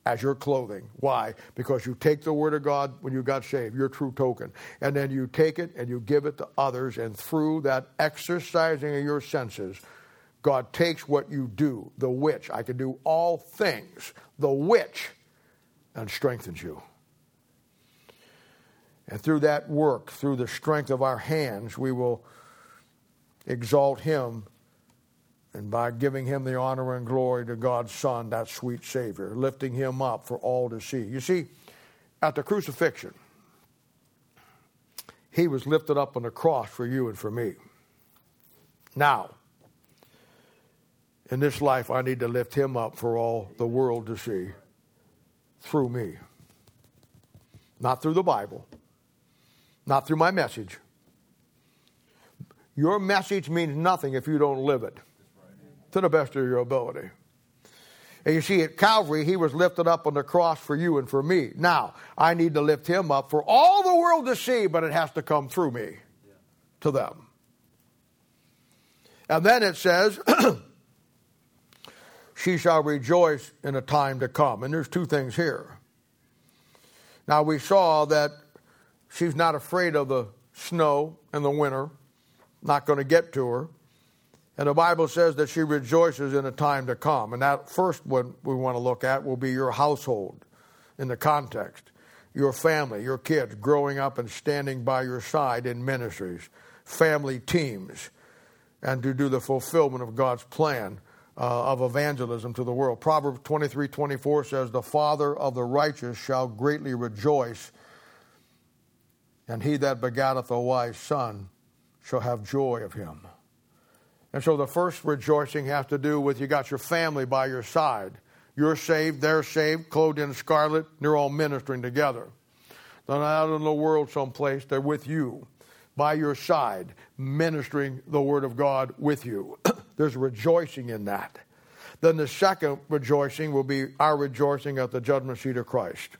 as your clothing. Why? Because you take the Word of God when you got saved, your true token. And then you take it and you give it to others. And through that exercising of your senses, God takes what you do, the which, I can do all things, the which, and strengthens you. And through that work, through the strength of our hands, we will exalt Him. And by giving Him the honor and glory to God's Son, that sweet Savior, lifting Him up for all to see. You see, at the crucifixion, He was lifted up on the cross for you and for me. Now, in this life, I need to lift Him up for all the world to see through me. Not through the Bible, not through my message. Your message means nothing if you don't live it to the best of your ability. And you see, at Calvary, he was lifted up on the cross for you and for me. Now, I need to lift him up for all the world to see, but it has to come through me to them. And then it says, She shall rejoice in a time to come. And there's two things here. Now, we saw that she's not afraid of the snow and the winter, not going to get to her. And the Bible says that she rejoices in a time to come. And that first one we want to look at will be your household in the context, your family, your kids growing up and standing by your side in ministries, family teams, and to do the fulfillment of God's plan uh, of evangelism to the world. Proverbs 23 24 says, The father of the righteous shall greatly rejoice, and he that begetteth a wise son shall have joy of him. And so the first rejoicing has to do with you got your family by your side. You're saved, they're saved, clothed in scarlet, they're all ministering together. They're not out in the world someplace, they're with you, by your side, ministering the Word of God with you. There's rejoicing in that. Then the second rejoicing will be our rejoicing at the judgment seat of Christ.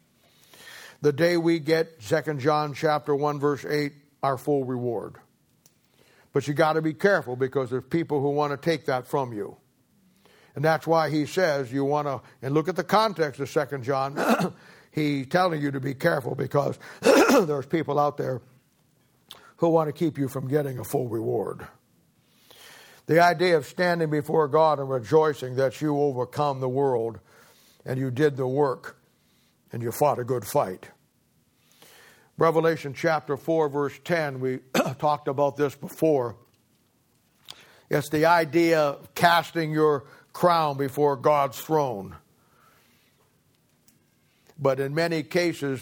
The day we get 2 John chapter 1 verse 8 our full reward. But you got to be careful because there's people who want to take that from you. And that's why he says you want to and look at the context of 2 John. he's telling you to be careful because there's people out there who want to keep you from getting a full reward. The idea of standing before God and rejoicing that you overcome the world and you did the work and you fought a good fight. Revelation chapter 4, verse 10, we talked about this before. It's the idea of casting your crown before God's throne. But in many cases,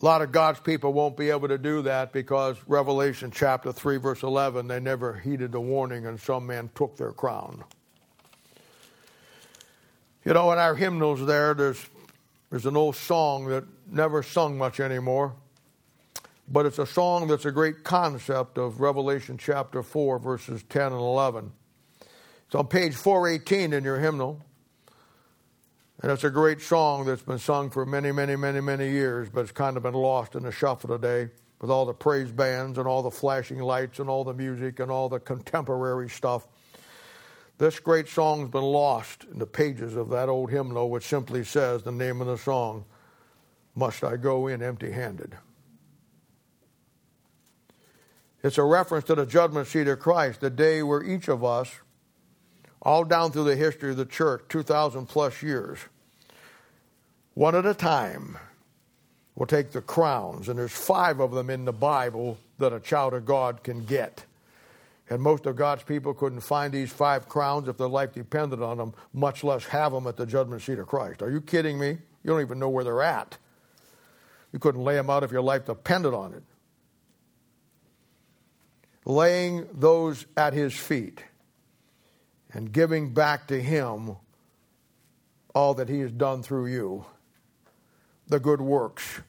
a lot of God's people won't be able to do that because Revelation chapter 3, verse 11, they never heeded the warning and some man took their crown. You know, in our hymnals there, there's, there's an old song that never sung much anymore, but it's a song that's a great concept of Revelation chapter 4, verses 10 and 11. It's on page 418 in your hymnal. And it's a great song that's been sung for many, many, many, many years, but it's kind of been lost in the shuffle today with all the praise bands and all the flashing lights and all the music and all the contemporary stuff. This great song's been lost in the pages of that old hymnal, which simply says the name of the song, Must I Go In Empty Handed? It's a reference to the judgment seat of Christ, the day where each of us, all down through the history of the church, 2,000 plus years, one at a time, will take the crowns, and there's five of them in the Bible that a child of God can get. And most of God's people couldn't find these five crowns if their life depended on them, much less have them at the judgment seat of Christ. Are you kidding me? You don't even know where they're at. You couldn't lay them out if your life depended on it. Laying those at his feet and giving back to him all that he has done through you the good works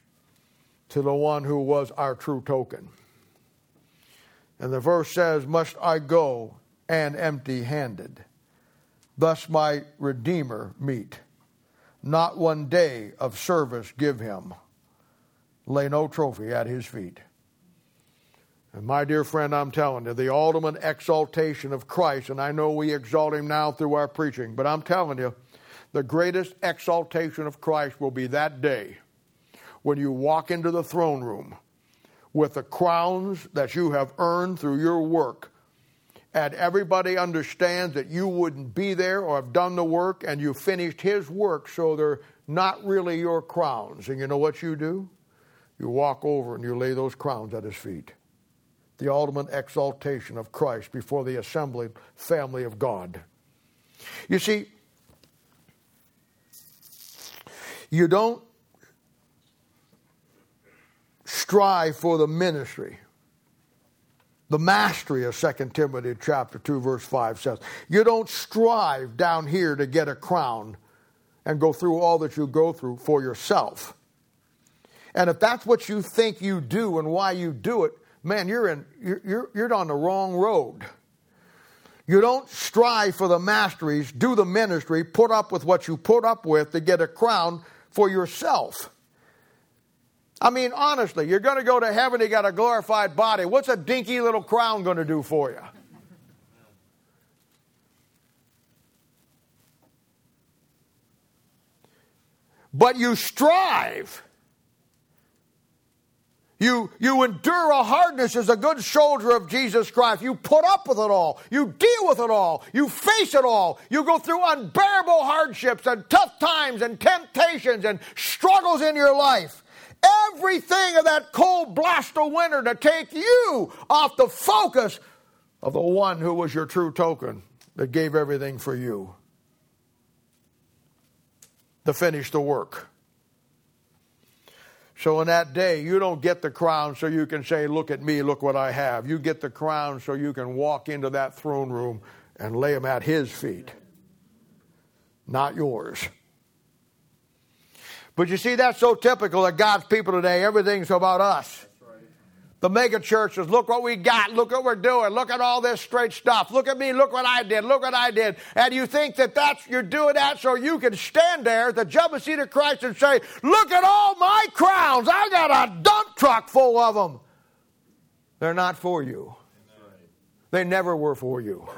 to the one who was our true token. And the verse says, Must I go and empty handed? Thus my Redeemer meet. Not one day of service give him. Lay no trophy at his feet. And my dear friend, I'm telling you, the ultimate exaltation of Christ, and I know we exalt him now through our preaching, but I'm telling you, the greatest exaltation of Christ will be that day when you walk into the throne room with the crowns that you have earned through your work. And everybody understands that you wouldn't be there or have done the work and you finished his work, so they're not really your crowns. And you know what you do? You walk over and you lay those crowns at his feet the ultimate exaltation of Christ before the assembly family of God. You see, you don't strive for the ministry. The mastery of 2 Timothy chapter 2 verse 5 says, you don't strive down here to get a crown and go through all that you go through for yourself. And if that's what you think you do and why you do it, man, you're, in, you're, you're you're on the wrong road. You don't strive for the masteries, do the ministry, put up with what you put up with to get a crown for yourself. I mean, honestly, you're going to go to heaven, you got a glorified body. What's a dinky little crown going to do for you? But you strive you, you endure a hardness as a good soldier of Jesus Christ. You put up with it all. You deal with it all. You face it all. You go through unbearable hardships and tough times and temptations and struggles in your life. Everything of that cold blast of winter to take you off the focus of the one who was your true token that gave everything for you to finish the work. So in that day, you don't get the crown so you can say, Look at me, look what I have. You get the crown so you can walk into that throne room and lay them at his feet, not yours. But you see, that's so typical of God's people today. Everything's about us. The mega churches, look what we got, look what we're doing, look at all this straight stuff. Look at me, look what I did, look what I did. And you think that that's you're doing that so you can stand there at the judgment seat of Christ and say, "Look at all my crowns! I got a dump truck full of them." They're not for you. They never were for you.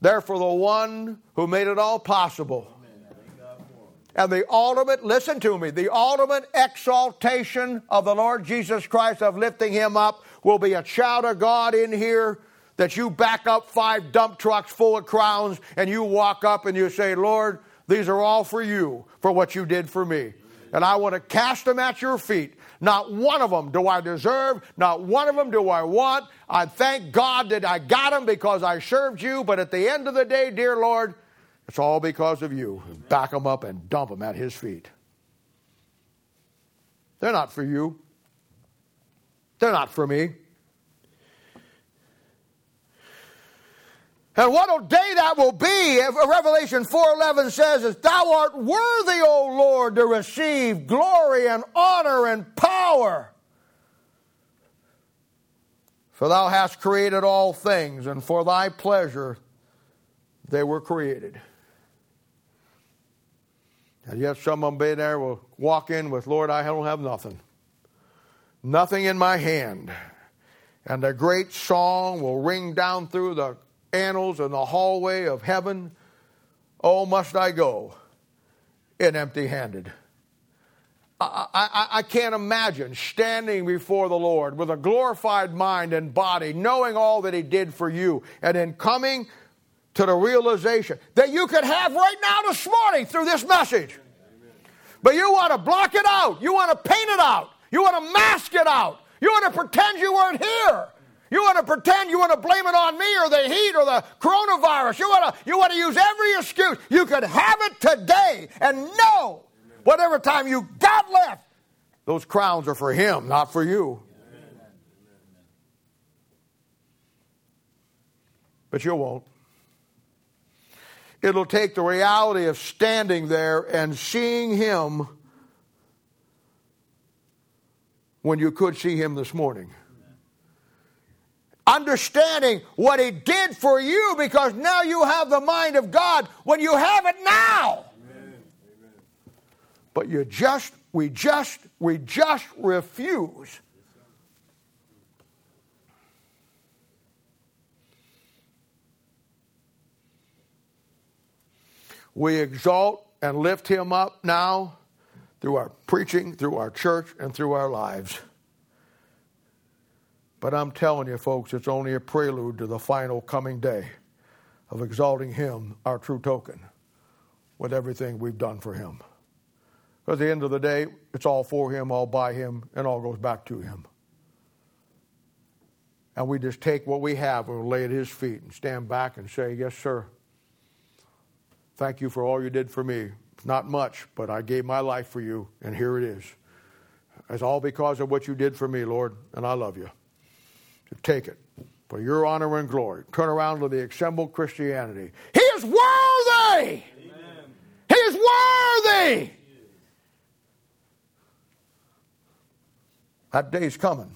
They're for the one who made it all possible and the ultimate, listen to me, the ultimate exaltation of the Lord Jesus Christ, of lifting him up, will be a child of God in here that you back up five dump trucks full of crowns and you walk up and you say, Lord, these are all for you, for what you did for me. And I want to cast them at your feet. Not one of them do I deserve. Not one of them do I want. I thank God that I got them because I served you. But at the end of the day, dear Lord, it's all because of you. Back them up and dump them at his feet. They're not for you. They're not for me. And what a day that will be, Revelation 4.11 says, is, Thou art worthy, O Lord, to receive glory and honor and power. For thou hast created all things, and for thy pleasure they were created. And yet some of them be there will walk in with, Lord, I don't have nothing. Nothing in my hand. And a great song will ring down through the annals and the hallway of heaven. Oh, must I go in empty handed? I, I, I, can't imagine standing before the Lord with a glorified mind and body, knowing all that He did for you, and then coming to the realization that you could have right now this morning through this message. But you want to block it out. You want to paint it out. You want to mask it out. You want to pretend you weren't here. You want to pretend you want to blame it on me or the heat or the coronavirus. You want to, you want to use every excuse. You could have it today and know whatever time you got left, those crowns are for him, not for you. But you won't. It'll take the reality of standing there and seeing Him when you could see Him this morning. Understanding what He did for you because now you have the mind of God when you have it now. Amen. But you just, we just, we just refuse We exalt and lift him up now through our preaching, through our church, and through our lives. But I'm telling you, folks, it's only a prelude to the final coming day of exalting him, our true token, with everything we've done for him. At the end of the day, it's all for him, all by him, and all goes back to him. And we just take what we have and lay at his feet and stand back and say, Yes, sir. Thank you for all you did for me. Not much, but I gave my life for you, and here it is. It's all because of what you did for me, Lord, and I love you. So take it for your honor and glory. Turn around to the assembled Christianity. He is worthy! Amen. He is worthy! That day's coming.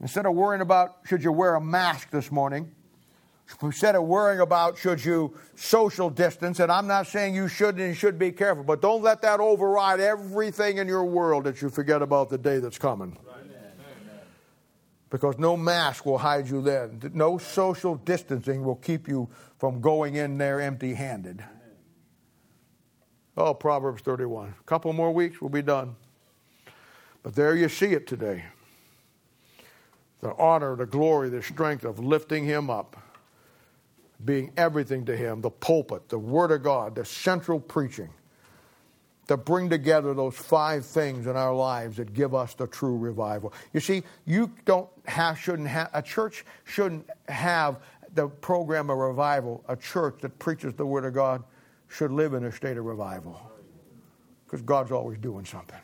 Instead of worrying about should you wear a mask this morning, instead of worrying about should you social distance, and I'm not saying you shouldn't and should be careful, but don't let that override everything in your world that you forget about the day that's coming. Because no mask will hide you then. No social distancing will keep you from going in there empty handed. Oh, Proverbs 31. A couple more weeks, we'll be done. But there you see it today the honor, the glory, the strength of lifting him up, being everything to him, the pulpit, the Word of God, the central preaching, to bring together those five things in our lives that give us the true revival. You see, you don't have, shouldn't have, a church shouldn't have the program of revival. A church that preaches the Word of God should live in a state of revival because God's always doing something.